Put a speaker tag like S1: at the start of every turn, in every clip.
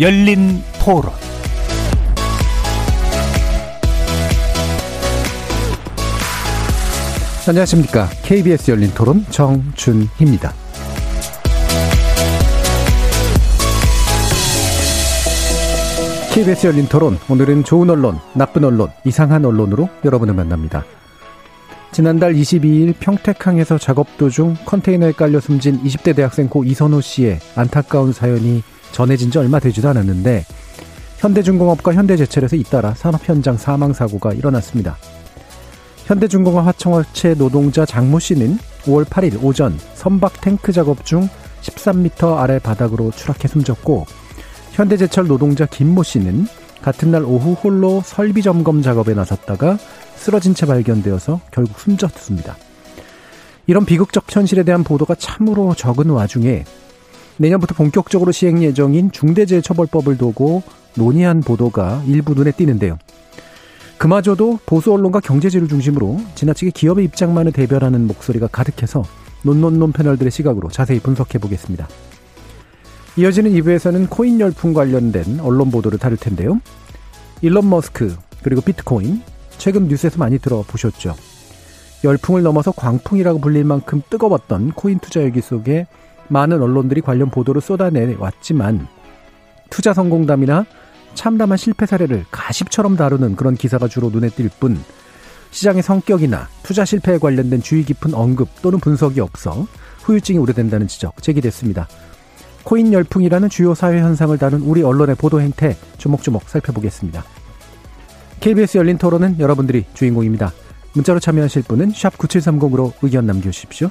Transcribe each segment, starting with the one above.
S1: 열린 토론
S2: 안녕하십니까. KBS 열린 토론 정준희입니다. KBS 열린 토론, 오늘은 좋은 언론, 나쁜 언론, 이상한 언론으로 여러분을 만납니다. 지난달 22일 평택항에서 작업 도중 컨테이너에 깔려 숨진 20대 대학생 고 이선호 씨의 안타까운 사연이 전해진 지 얼마 되지도 않았는데 현대중공업과 현대제철에서 잇따라 산업 현장 사망 사고가 일어났습니다. 현대중공업 하청업체 노동자 장모 씨는 5월 8일 오전 선박 탱크 작업 중 13m 아래 바닥으로 추락해 숨졌고 현대제철 노동자 김모 씨는 같은 날 오후 홀로 설비 점검 작업에 나섰다가 쓰러진 채 발견되어서 결국 숨졌습니다. 이런 비극적 현실에 대한 보도가 참으로 적은 와중에 내년부터 본격적으로 시행 예정인 중대재해처벌법을 두고 논의한 보도가 일부 눈에 띄는데요. 그마저도 보수 언론과 경제지를 중심으로 지나치게 기업의 입장만을 대변하는 목소리가 가득해서 논논논 패널들의 시각으로 자세히 분석해 보겠습니다. 이어지는 2부에서는 코인 열풍 관련된 언론 보도를 다룰 텐데요. 일론 머스크, 그리고 비트코인, 최근 뉴스에서 많이 들어보셨죠. 열풍을 넘어서 광풍이라고 불릴 만큼 뜨거웠던 코인 투자 열기 속에 많은 언론들이 관련 보도를 쏟아내왔지만 투자 성공담이나 참담한 실패 사례를 가십처럼 다루는 그런 기사가 주로 눈에 띌 뿐 시장의 성격이나 투자 실패에 관련된 주의 깊은 언급 또는 분석이 없어 후유증이 우려된다는 지적 제기됐습니다. 코인 열풍이라는 주요 사회 현상을 다룬 우리 언론의 보도 행태 조목조목 살펴보겠습니다. KBS 열린 토론은 여러분들이 주인공입니다. 문자로 참여하실 분은 9730으로 의견 남겨주십시오.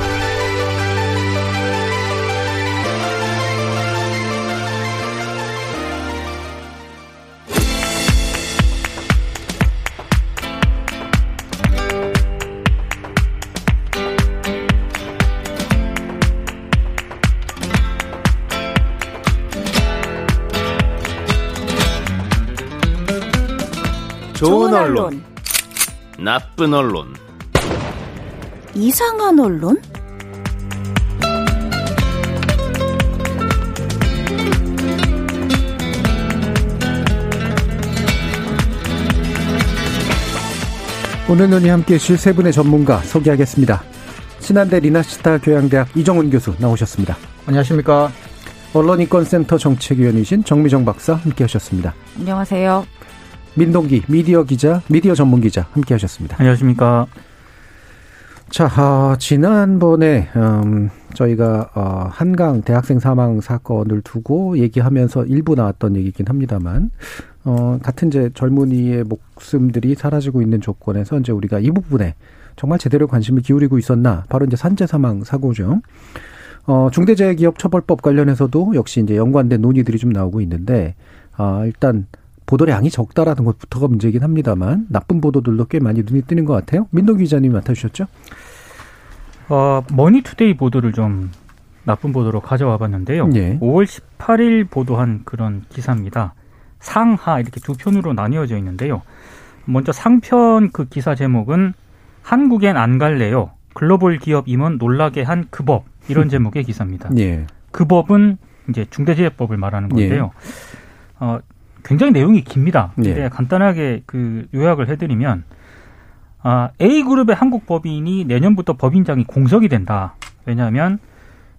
S3: 좋은 언론, 나쁜 언론,
S4: 이상한 언론?
S2: 오늘 눈이 함께 해주실 세 분의 전문가 소개하겠습니다. 신한대 리나시타 교양대학 이정훈 교수 나오셨습니다.
S5: 안녕하십니까.
S2: 언론인권센터 정책위원이신 정미정 박사 함께 하셨습니다.
S4: 안녕하세요.
S2: 민동기 미디어 기자, 미디어 전문 기자 함께 하셨습니다.
S5: 안녕하십니까.
S2: 자, 어, 지난번에 음, 저희가 어, 한강 대학생 사망 사건을 두고 얘기하면서 일부 나왔던 얘기긴 합니다만 어, 같은 이제 젊은이의 목숨들이 사라지고 있는 조건에서 이제 우리가 이 부분에 정말 제대로 관심을 기울이고 있었나 바로 이제 산재 사망 사고죠. 어, 중대재해기업처벌법 관련해서도 역시 이제 연관된 논의들이 좀 나오고 있는데 아, 일단 보도량이 적다라는 것부터가 문제이긴 합니다만 나쁜 보도들도 꽤 많이 눈에 띄는 것 같아요. 민동기 기자님이 맡아주셨죠?
S5: 어, 머니투데이 보도를 좀 나쁜 보도로 가져와 봤는데요.
S2: 예.
S5: 5월 18일 보도한 그런 기사입니다. 상하 이렇게 두 편으로 나뉘어져 있는데요. 먼저 상편 그 기사 제목은 한국엔 안 갈래요. 글로벌 기업 임원 놀라게 한 그 법 이런 제목의 기사입니다.
S2: 예.
S5: 그 법은 이제 중대재해법을 말하는 건데요. 어, 굉장히 내용이 깁니다.
S2: 예.
S5: 근데 간단하게 그 요약을 해드리면 아, A 그룹의 한국 법인이 내년부터 법인장이 공석이 된다. 왜냐하면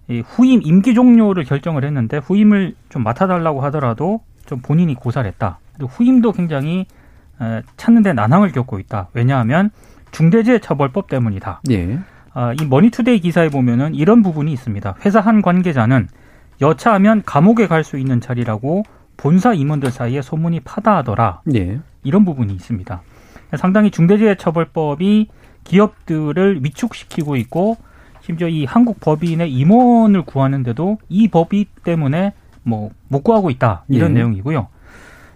S5: 이 후임 임기 종료를 결정을 했는데 후임을 좀 맡아달라고 하더라도 좀 본인이 고사했다. 를 후임도 굉장히 에, 찾는데 난항을 겪고 있다. 왜냐하면 중대재해처벌법 때문이다.
S2: 예.
S5: 아, 이 머니투데이 기사에 보면은 이런 부분이 있습니다. 회사 한 관계자는 여차하면 감옥에 갈 수 있는 자리라고 본사 임원들 사이에 소문이 파다하더라.
S2: 예.
S5: 이런 부분이 있습니다. 상당히 중대재해처벌법이 기업들을 위축시키고 있고 심지어 이 한국 법인의 임원을 구하는데도 이 법이 때문에 뭐 못 구하고 있다 이런
S2: 예.
S5: 내용이고요.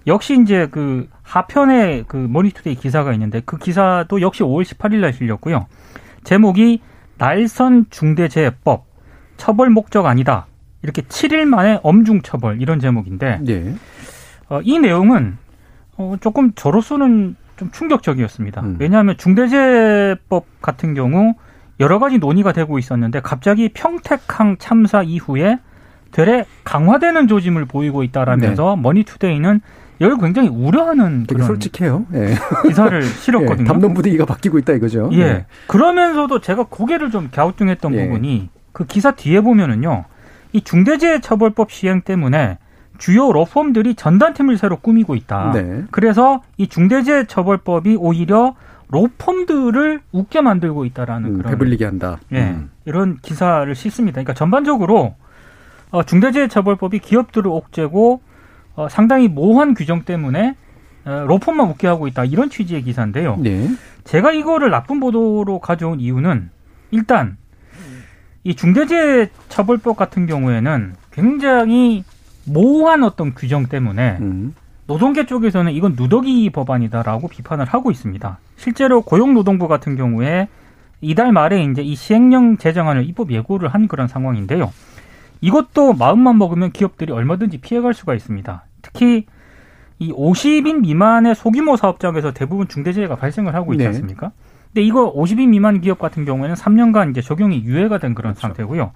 S5: 역시 이제 그 하편에 그 머니투데이 기사가 있는데 그 기사도 역시 5월 18일 날 실렸고요. 제목이 날선 중대재해법 처벌 목적 아니다. 이렇게 7일 만에 엄중 처벌 이런 제목인데
S2: 예.
S5: 어, 이 내용은 어, 조금 저로서는 좀 충격적이었습니다.
S2: 음.
S5: 왜냐하면 중대재해법 같은 경우 여러 가지 논의가 되고 있었는데 갑자기 평택항 참사 이후에 되레 강화되는 조짐을 보이고 있다라면서 머니투데이는 이걸 굉장히 우려하는
S2: 되게
S5: 그런
S2: 솔직해요. 예.
S5: 기사를 실었거든요.
S2: 예, 담론 분위기가 바뀌고 있다 이거죠.
S5: 예.
S2: 네.
S5: 그러면서도 제가 고개를 좀 갸우뚱했던
S2: 예.
S5: 부분이 그 기사 뒤에 보면은요. 이 중대재해처벌법 시행 때문에 주요 로펌들이 전단팀을 새로 꾸미고 있다.
S2: 네.
S5: 그래서 이 중대재해처벌법이 오히려 로펌들을 웃게 만들고 있다라는
S2: 음,
S5: 그런
S2: 배불리게 한다.
S5: 예,
S2: 음.
S5: 이런 기사를 싣습니다. 그러니까 전반적으로 어, 중대재해처벌법이 기업들을 옥죄고 어, 상당히 모호한 규정 때문에 어, 로펌만 웃게 하고 있다 이런 취지의 기사인데요.
S2: 네.
S5: 제가 이거를 나쁜 보도로 가져온 이유는 일단 이 중대재해처벌법 같은 경우에는 굉장히 모호한 어떤 규정 때문에
S2: 음.
S5: 노동계 쪽에서는 이건 누더기 법안이다라고 비판을 하고 있습니다. 실제로 고용노동부 같은 경우에 이달 말에 이제 이 시행령 제정안을 입법 예고를 한 그런 상황인데요. 이것도 마음만 먹으면 기업들이 얼마든지 피해갈 수가 있습니다. 특히 이 50인 미만의 소규모 사업장에서 대부분 중대재해가 발생을 하고 있지
S2: 네.
S5: 않습니까? 근데 이거 50인 미만 기업 같은 경우에는 3년간 이제 적용이 유예가 된 그런 상태고요.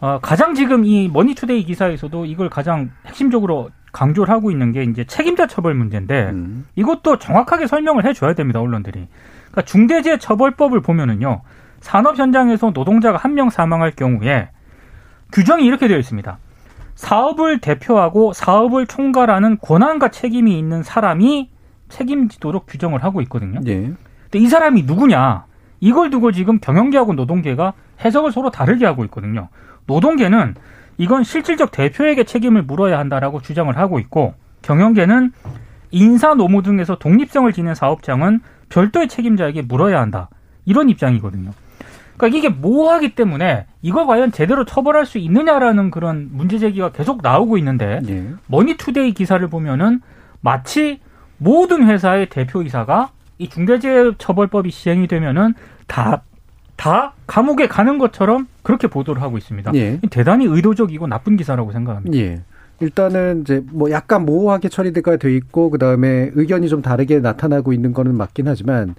S5: 어, 가장 지금 이 머니투데이 기사에서도 이걸 가장 핵심적으로 강조를 하고 있는 게 이제 책임자 처벌 문제인데
S2: 음.
S5: 이것도 정확하게 설명을 해줘야 됩니다 언론들이. 그러니까 중대재해처벌법을 보면은요 산업 현장에서 노동자가 한 명 사망할 경우에 규정이 이렇게 되어 있습니다. 사업을 대표하고 사업을 총괄하는 권한과 책임이 있는 사람이 책임지도록 규정을 하고 있거든요.
S2: 예.
S5: 근데 이 사람이 누구냐? 이걸 두고 지금 경영계하고 노동계가 해석을 서로 다르게 하고 있거든요. 노동계는 이건 실질적 대표에게 책임을 물어야 한다라고 주장을 하고 있고 경영계는 인사 노무 등에서 독립성을 지닌 사업장은 별도의 책임자에게 물어야 한다. 이런 입장이거든요. 그러니까 이게 모호하기 때문에 이걸 과연 제대로 처벌할 수 있느냐라는 그런 문제 제기가 계속 나오고 있는데
S2: 예.
S5: 머니투데이 기사를 보면은 마치 모든 회사의 대표이사가 이 중대재해처벌법이 시행이 되면은 다, 다 감옥에 가는 것처럼 그렇게 보도를 하고 있습니다.
S2: 예.
S5: 대단히 의도적이고 나쁜 기사라고 생각합니다.
S2: 예. 일단은 이제 뭐 약간 모호하게 처리가 돼 있고 그다음에 의견이 좀 다르게 나타나고 있는 거는 맞긴 하지만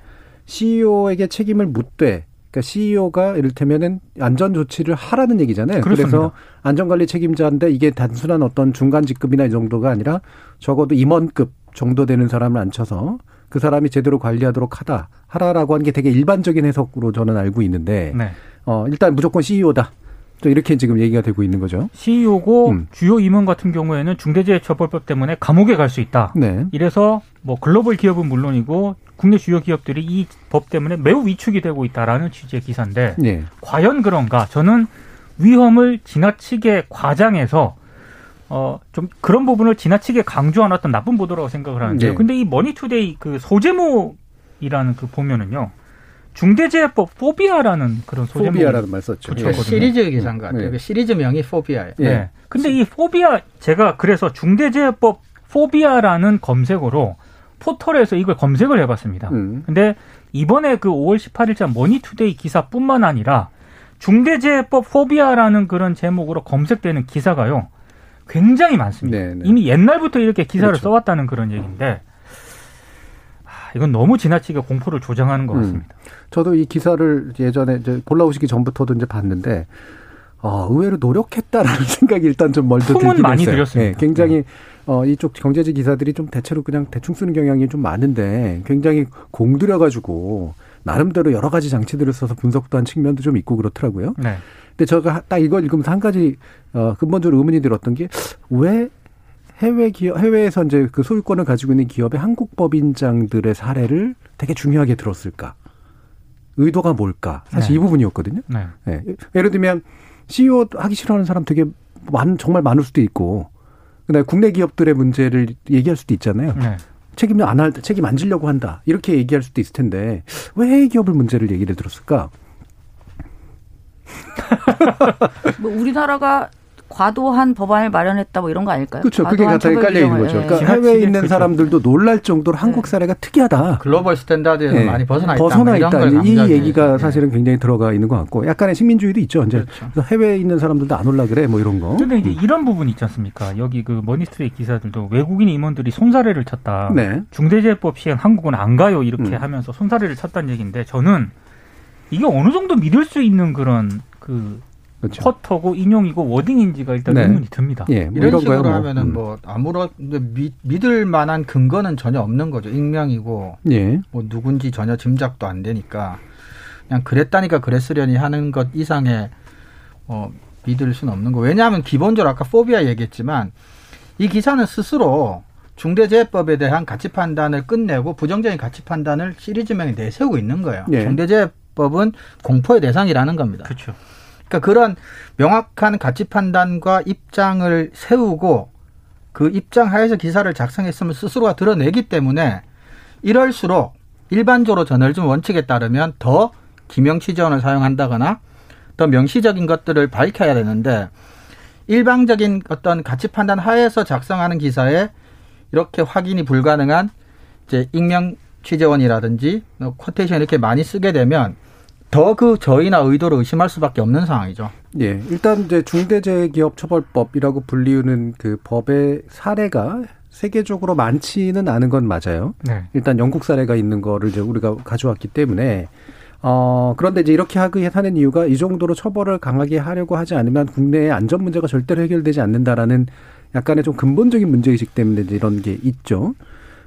S2: CEO에게 책임을 묻되 그러니까 CEO가 이를테면은 안전 조치를 하라는 얘기잖아요.
S5: 그렇습니다.
S2: 그래서 안전관리 책임자인데 이게 단순한 어떤 중간 직급이나 이 정도가 아니라 적어도 임원급 정도 되는 사람을 앉혀서 그 사람이 제대로 관리하도록 하다 하라라고 하는 게 되게 일반적인 해석으로 저는 알고 있는데
S5: 네.
S2: 어 일단 무조건 CEO다. 또 이렇게 지금 얘기가 되고 있는 거죠.
S5: CEO고
S2: 음.
S5: 주요 임원 같은 경우에는 중대재해처벌법 때문에 감옥에 갈 수 있다.
S2: 네.
S5: 이래서 뭐 글로벌 기업은 물론이고 국내 주요 기업들이 이 법 때문에 매우 위축이 되고 있다라는 취지의 기사인데
S2: 네.
S5: 과연 그런가? 저는 위험을 지나치게 과장해서 어 좀 그런 부분을 지나치게 강조한 어떤 나쁜 보도라고 생각을 하는데요.
S2: 네.
S5: 근데 이 머니투데이 그 소제목이라는 그 보면은요. 중대재해법 phobia라는 그런 소제목이
S2: phobia라는 말 썼죠.
S5: 그렇죠.
S2: 예.
S4: 시리즈 기사인 것 같아요.
S2: 네.
S4: 그 시리즈명이 phobia예요.
S2: 예.
S5: 네. 근데 이 phobia 제가 그래서 중대재해법 phobia라는 검색어로 포털에서 이걸 검색을 해봤습니다.
S2: 음.
S5: 근데 이번에 그 5월 18일자 머니투데이 기사뿐만 아니라 중대재해법 포비아라는 그런 제목으로 검색되는 기사가요. 굉장히 많습니다.
S2: 네, 네.
S5: 이미 옛날부터 이렇게 기사를
S2: 그렇죠.
S5: 써왔다는 그런 얘기인데 아, 이건 너무 지나치게 공포를 조장하는 것
S2: 음.
S5: 같습니다.
S2: 저도 이 기사를 예전에 이제 골라오시기 전부터도 이제 봤는데 어, 의외로 노력했다라는 생각이 일단 좀
S5: 품은
S2: 들긴
S5: 많이
S2: 했어요.
S5: 들였습니다.
S2: 예, 굉장히 어, 이쪽 경제지 기사들이 좀 대체로 그냥 대충 쓰는 경향이 좀 많은데 굉장히 공들여 가지고 나름대로 여러 가지 장치들을 써서 분석도 한 측면도 좀 있고 그렇더라고요.
S5: 네.
S2: 근데 제가 딱 이걸 읽으면서 한 가지 어, 근본적으로 의문이 들었던 게 왜 해외 기업 해외에서 이제 그 소유권을 가지고 있는 기업의 한국 법인장들의 사례를 되게 중요하게 들었을까? 의도가 뭘까? 사실
S5: 네.
S2: 이 부분이었거든요.
S5: 네.
S2: 예. 예를 들면 CEO 하기 싫어하는 사람 되게 많 정말 많을 수도 있고 그다음에 국내 기업들의 문제를 얘기할 수도 있잖아요.
S5: 네.
S2: 책임을 안 할, 책임 안 지려고 한다. 이렇게 얘기할 수도 있을 텐데, 왜 해외 기업을 문제를 얘기를 들었을까?
S6: 뭐 우리나라가 과도한 법안을 마련했다 뭐 이런 거 아닐까요?
S2: 그렇죠. 그게 바닥에 깔려 있는 거죠. 그러니까 해외에 있는
S5: 그렇죠.
S2: 사람들도 놀랄 정도로 한국
S6: 네.
S2: 사례가 특이하다.
S4: 글로벌 스탠다드에서
S2: 예.
S4: 많이 벗어나 있다.
S2: 벗어나
S4: 뭐 이런
S2: 있다.
S4: 거의
S2: 얘기가.
S4: 예.
S2: 사실은 굉장히 들어가 있는 것 같고, 약간의 식민주의도 있죠. 이제
S4: 그렇죠.
S2: 해외에 있는 사람들도 안 올라 그래, 뭐 이런 거.
S5: 근데 이제 이런 부분이 있지 않습니까? 여기 그 머니투데이 기사들도 외국인 임원들이 손사래를 쳤다.
S2: 네.
S5: 중대재해법 시행 한국은 안 가요 이렇게
S2: 음.
S5: 하면서 손사래를 쳤다는 얘기인데 저는 이게 어느 정도 믿을 수 있는 그런 그
S2: 그렇죠.
S5: quote고 인용이고 워딩인지가 일단
S2: 네.
S5: 의문이 듭니다.
S2: 예, 뭐
S4: 이런 식으로
S2: 뭐.
S4: 하면은
S2: 음.
S4: 뭐 아무런 믿, 믿을 만한 근거는 전혀 없는 거죠. 익명이고
S2: 예.
S4: 뭐 누군지 전혀 짐작도 안 되니까 그냥 그랬다니까 그랬으려니 하는 것 이상의 어, 믿을 수는 없는 거. 왜냐하면 기본적으로 아까 포비아 얘기했지만 이 기사는 스스로 중대재해법에 대한 가치 판단을 끝내고 부정적인 가치 판단을 시리즈명에 내세우고 있는 거예요.
S2: 예.
S4: 중대재해법은 공포의 대상이라는 겁니다.
S5: 그렇죠.
S4: 그러니까 그런 명확한 가치 판단과 입장을 세우고 그 입장 하에서 기사를 작성했으면 스스로가 드러내기 때문에 이럴수록 일반적으로 저널즘 원칙에 따르면 더 기명치 지원을 사용한다거나 더 명시적인 것들을 밝혀야 되는데 일방적인 어떤 가치 판단 하에서 작성하는 기사에 이렇게 확인이 불가능한 이제 익명 취재원이라든지 뭐 쿼테이션 이렇게 많이 쓰게 되면 더 그 저희나 의도를 의심할 수밖에 없는 상황이죠.
S2: 예. 일단 이제 중대재해기업처벌법이라고 불리우는 그 법의 사례가 세계적으로 많지는 않은 건 맞아요.
S5: 네.
S2: 일단 영국 사례가 있는 거를 이제 우리가 가져왔기 때문에 어 그런데 이제 이렇게 하기 하는 이유가 이 정도로 처벌을 강하게 하려고 하지 않으면 국내의 안전 문제가 절대로 해결되지 않는다라는 약간의 좀 근본적인 문제 의식 때문에 이제 이런 게 있죠.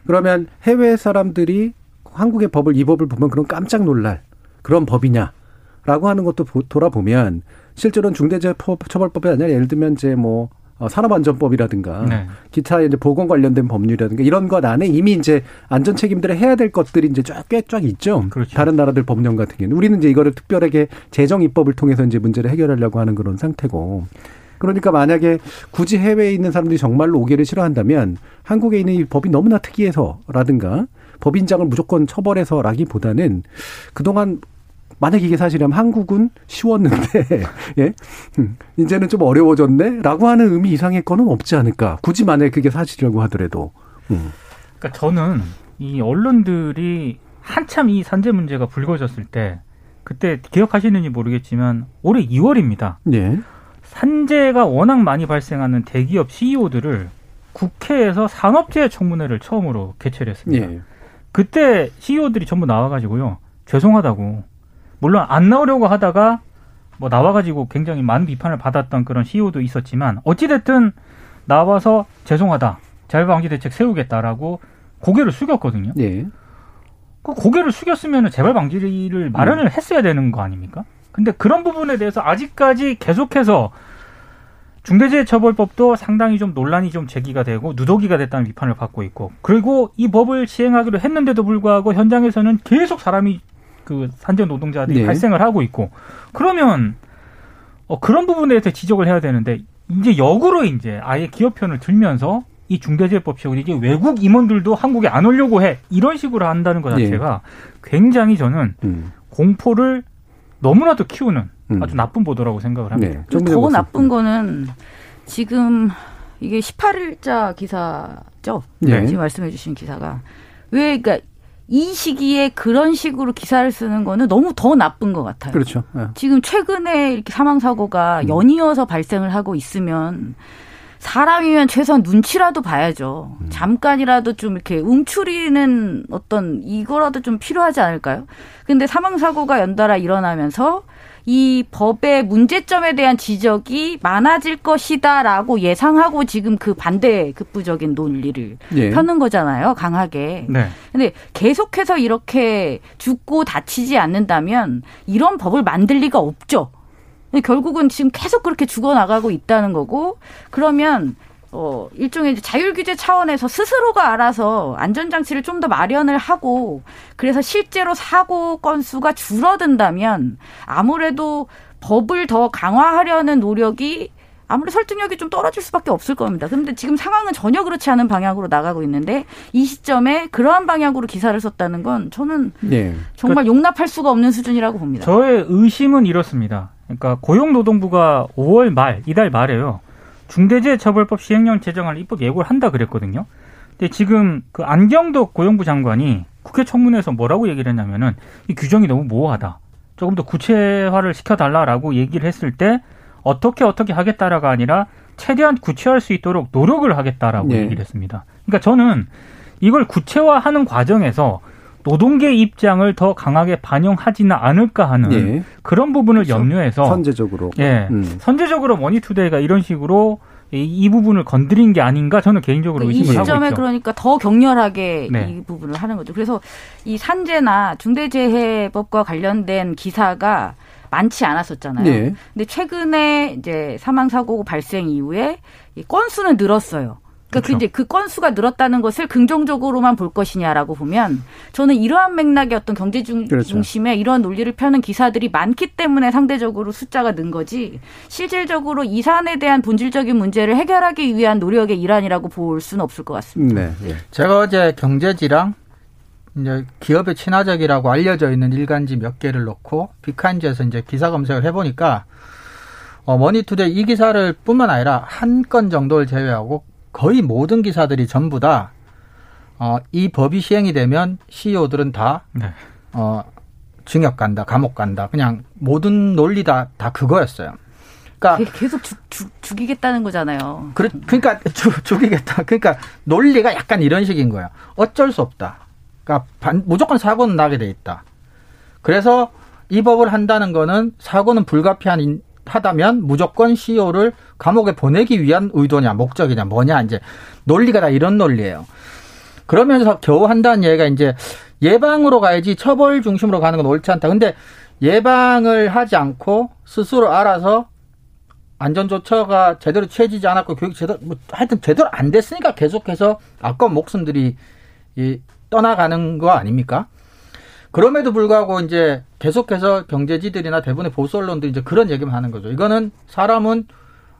S2: 그러면 해외 사람들이 한국의 법을 이 법을 보면 그런 깜짝 놀랄 그런 법이냐라고 하는 것도 보- 돌아보면 실제로는 중대재해처벌법이 아니라 예를 들면 이제 뭐 어, 산업안전법이라든가
S5: 네.
S2: 기타 이제 보건 관련된 법률이라든가 이런 것 안에 이미 이제 안전 책임들을 해야 될 것들이 이제 쫙꽤쫙 있죠.
S5: 그렇죠.
S2: 다른 나라들 법령 같은 경우는 우리는 이제 이거를 특별하게 재정 입법을 통해서 이제 문제를 해결하려고 하는 그런 상태고. 그러니까 만약에 굳이 해외에 있는 사람들이 정말로 오게를 싫어한다면 한국에 있는 이 법이 너무나 특이해서라든가 법인장을 무조건 처벌해서라기보다는 그동안 만약 이게 사실이라면 한국은 쉬웠는데 예 음, 이제는 좀 어려워졌네라고 하는 의미 이상의 거는 없지 않을까 굳이 만약 에 그게 사실이라고 하더라도 음.
S5: 그러니까 저는 이 언론들이 한참 이 산재 문제가 불거졌을 때 그때 기억하시는지 모르겠지만 올해 2월입니다.
S2: 예
S5: 산재가 워낙 많이 발생하는 대기업 CEO들을 국회에서 산업재해 청문회를 처음으로 개최를 했습니다.
S2: 예.
S5: 그때 CEO들이 전부 나와가지고요. 죄송하다고. 물론 안 나오려고 하다가 뭐 나와가지고 굉장히 많은 비판을 받았던 그런 CEO도 있었지만 어찌됐든 나와서 죄송하다. 재발방지 대책 세우겠다라고 고개를 숙였거든요.
S2: 예.
S5: 그 고개를 숙였으면 재발 방지를 마련을 했어야 되는 거 아닙니까? 근데 그런 부분에 대해서 아직까지 계속해서 중대재해처벌법도 상당히 좀 논란이 좀 제기가 되고 누더기가 됐다는 비판을 받고 있고 그리고 이 법을 시행하기로 했는데도 불구하고 현장에서는 계속 사람이 그 산재 노동자들이
S2: 네.
S5: 발생을 하고 있고 그러면 어, 그런 부분에 대해서 지적을 해야 되는데 이제 역으로 이제 아예 기업 편을 들면서 이 중대재해법 시행을 이제 외국 임원들도 한국에 안 오려고 해 이런 식으로 한다는 것
S2: 예.
S5: 자체가 굉장히 저는
S2: 음.
S5: 공포를 너무나도 키우는
S2: 음.
S5: 아주 나쁜 보도라고 생각을 합니다.
S2: 네.
S6: 더. 나쁜 거는 지금 이게 18일자 기사죠.
S2: 네.
S6: 지금 말씀해 주신 기사가 왜 그러니까 이 시기에 그런 식으로 기사를 쓰는 거는 너무 더 나쁜 것 같아요.
S2: 그렇죠. 예.
S6: 지금 최근에 이렇게 사망 사고가
S2: 음.
S6: 연이어서 발생을 하고 있으면 사람이면 최소한 눈치라도 봐야죠.
S2: 음.
S6: 잠깐이라도 좀 이렇게 움츠리는 어떤 이거라도 좀 필요하지 않을까요? 근데 사망 사고가 연달아 일어나면서 이 법의 문제점에 대한 지적이 많아질 것이다라고 예상하고 지금 그 반대 급부적인 논리를
S2: 예.
S6: 펴는 거잖아요. 강하게.
S5: 네.
S6: 근데 계속해서 이렇게 죽고 다치지 않는다면 이런 법을 만들 리가 없죠. 결국은 지금 계속 그렇게 죽어나가고 있다는 거고 그러면 어 일종의 이제 자율 규제 차원에서 스스로가 알아서 안전장치를 좀 더 마련을 하고 그래서 실제로 사고 건수가 줄어든다면 아무래도 법을 더 강화하려는 노력이 아무리 설득력이 좀 떨어질 수밖에 없을 겁니다. 그런데 지금 상황은 전혀 그렇지 않은 방향으로 나가고 있는데 이 시점에 그러한 방향으로 기사를 썼다는 건 저는 네. 정말 용납할 수가 없는 수준이라고 봅니다.
S5: 저의 의심은 이렇습니다. 그러니까 고용노동부가 5월 말 이달 말에요. 중대재해처벌법 시행령 제정을 입법 예고를 한다 그랬거든요. 근데 지금 그 안경덕 고용부 장관이 국회 청문회에서 뭐라고 얘기를 했냐면은 이 규정이 너무 모호하다. 조금 더 구체화를 시켜달라라고 얘기를 했을 때 어떻게 어떻게 하겠다라가 아니라 최대한 구체화할 수 있도록 노력을 하겠다라고 네. 얘기를 했습니다. 그러니까 저는 이걸 구체화하는 과정에서 노동계 입장을 더 강하게 반영하지는 않을까 하는 네. 그런 부분을 그렇죠. 염려해서
S2: 선제적으로
S5: 예 음. 선제적으로 머니투데이가 이런 식으로 이, 이, 부분을 건드린 게 아닌가 저는 개인적으로 의심을 하고 있죠. 이
S6: 시점에 그러니까 더 격렬하게 네. 이 부분을 하는 거죠. 그래서 이 산재나 중대재해법과 관련된 기사가 많지 않았었잖아요. 네. 근데 최근에 이제 사망 사고 발생 이후에 이 건수는 늘었어요. 그러니까 그 그렇죠. 그 이제 그 건수가 늘었다는 것을 긍정적으로만 볼 것이냐라고 보면 저는 이러한 맥락의 어떤 경제 중, 그렇죠. 중심의 이러한 논리를 펴는 기사들이 많기 때문에 상대적으로 숫자가 는 거지 실질적으로 이 사안에 대한 본질적인 문제를 해결하기 위한 노력의 일환이라고 볼 수는 없을 것 같습니다. 네.
S4: 네. 제가 어제 경제지랑 이제 기업의 친화적이라고 알려져 있는 일간지 몇 개를 놓고 빅한지에서 이제 기사 검색을 해보니까 어, 머니투데이 이 기사를 뿐만 아니라 한 건 정도를 제외하고 거의 모든 기사들이 전부 다, 어, 이 법이 시행이 되면 CEO들은 다, 네. 어, 징역 간다, 감옥 간다. 그냥 모든 논리 다, 다 그거였어요.
S6: 그러니까 계속 죽, 죽, 죽이겠다는 거잖아요.
S4: 그러, 그러니까 죽, 죽이겠다. 그러니까 논리가 약간 이런 식인 거예요. 어쩔 수 없다. 그러니까 반, 무조건 사고는 나게 돼 있다. 그래서 이 법을 한다는 거는 사고는 불가피한 하다면 무조건 CEO를 감옥에 보내기 위한 의도냐 목적이냐 뭐냐 이제 논리가 다 이런 논리예요. 그러면서 겨우 한다는 얘기가 이제 예방으로 가야지 처벌 중심으로 가는 건 옳지 않다. 근데 예방을 하지 않고 스스로 알아서 안전조처가 제대로 취해지지 않았고 교육 제대로 뭐 하여튼 제대로 안 됐으니까 계속해서 아까운 목숨들이 이 떠나가는 거 아닙니까? 그럼에도 불구하고 이제 계속해서 경제지들이나 대부분의 보수 언론들이 이제 그런 얘기만 하는 거죠. 이거는 사람은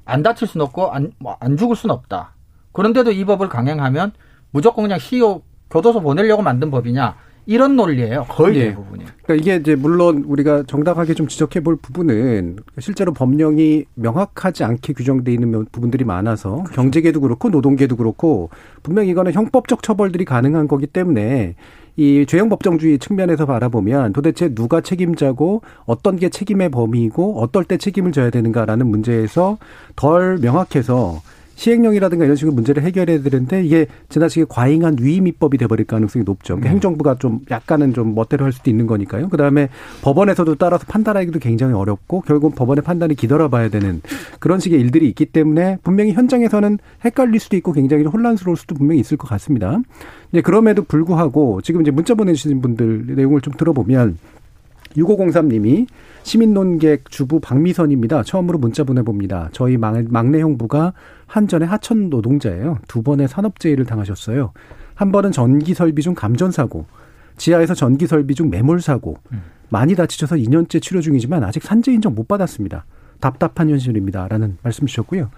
S4: 안 다칠 수는 없고 안, 뭐 안 죽을 수는 없다. 그런데도 이 법을 강행하면 무조건 그냥 CEO 교도소 보내려고 만든 법이냐. 이런 논리예요. 거의 예. 대부분이.
S2: 그러니까 이게 이제 물론 우리가 정당하게 좀 지적해 볼 부분은 실제로 법령이 명확하지 않게 규정돼 있는 부분들이 많아서 그렇죠. 경제계도 그렇고 노동계도 그렇고 분명히 이거는 형법적 처벌들이 가능한 거기 때문에 이 죄형 법정주의 측면에서 바라보면 도대체 누가 책임자고 어떤 게 책임의 범위이고 어떨 때 책임을 져야 되는가라는 문제에서 덜 명확해서 시행령이라든가 이런 식으로 문제를 해결해야 되는데 이게 지나치게 과잉한 위임 입법이 돼버릴 가능성이 높죠. 그러니까 네. 행정부가 좀 약간은 좀 멋대로 할 수도 있는 거니까요. 그다음에 법원에서도 따라서 판단하기도 굉장히 어렵고 결국 법원의 판단이 기다려봐야 되는 그런 식의 일들이 있기 때문에 분명히 현장에서는 헷갈릴 수도 있고 굉장히 혼란스러울 수도 분명히 있을 것 같습니다. 이제 그럼에도 불구하고 지금 이제 문자 보내주신 분들 내용을 좀 들어보면 6503님이 시민논객 주부 박미선입니다. 처음으로 문자 보내봅니다. 저희 막내 형부가 한전의 하천 노동자예요. 두 번의 산업재해를 당하셨어요. 한 번은 전기 설비 중 감전 사고, 지하에서 전기 설비 중 매몰 사고, 많이 다치셔서 2년째 치료 중이지만 아직 산재 인정 못 받았습니다. 답답한 현실입니다. 라는 말씀 주셨고요.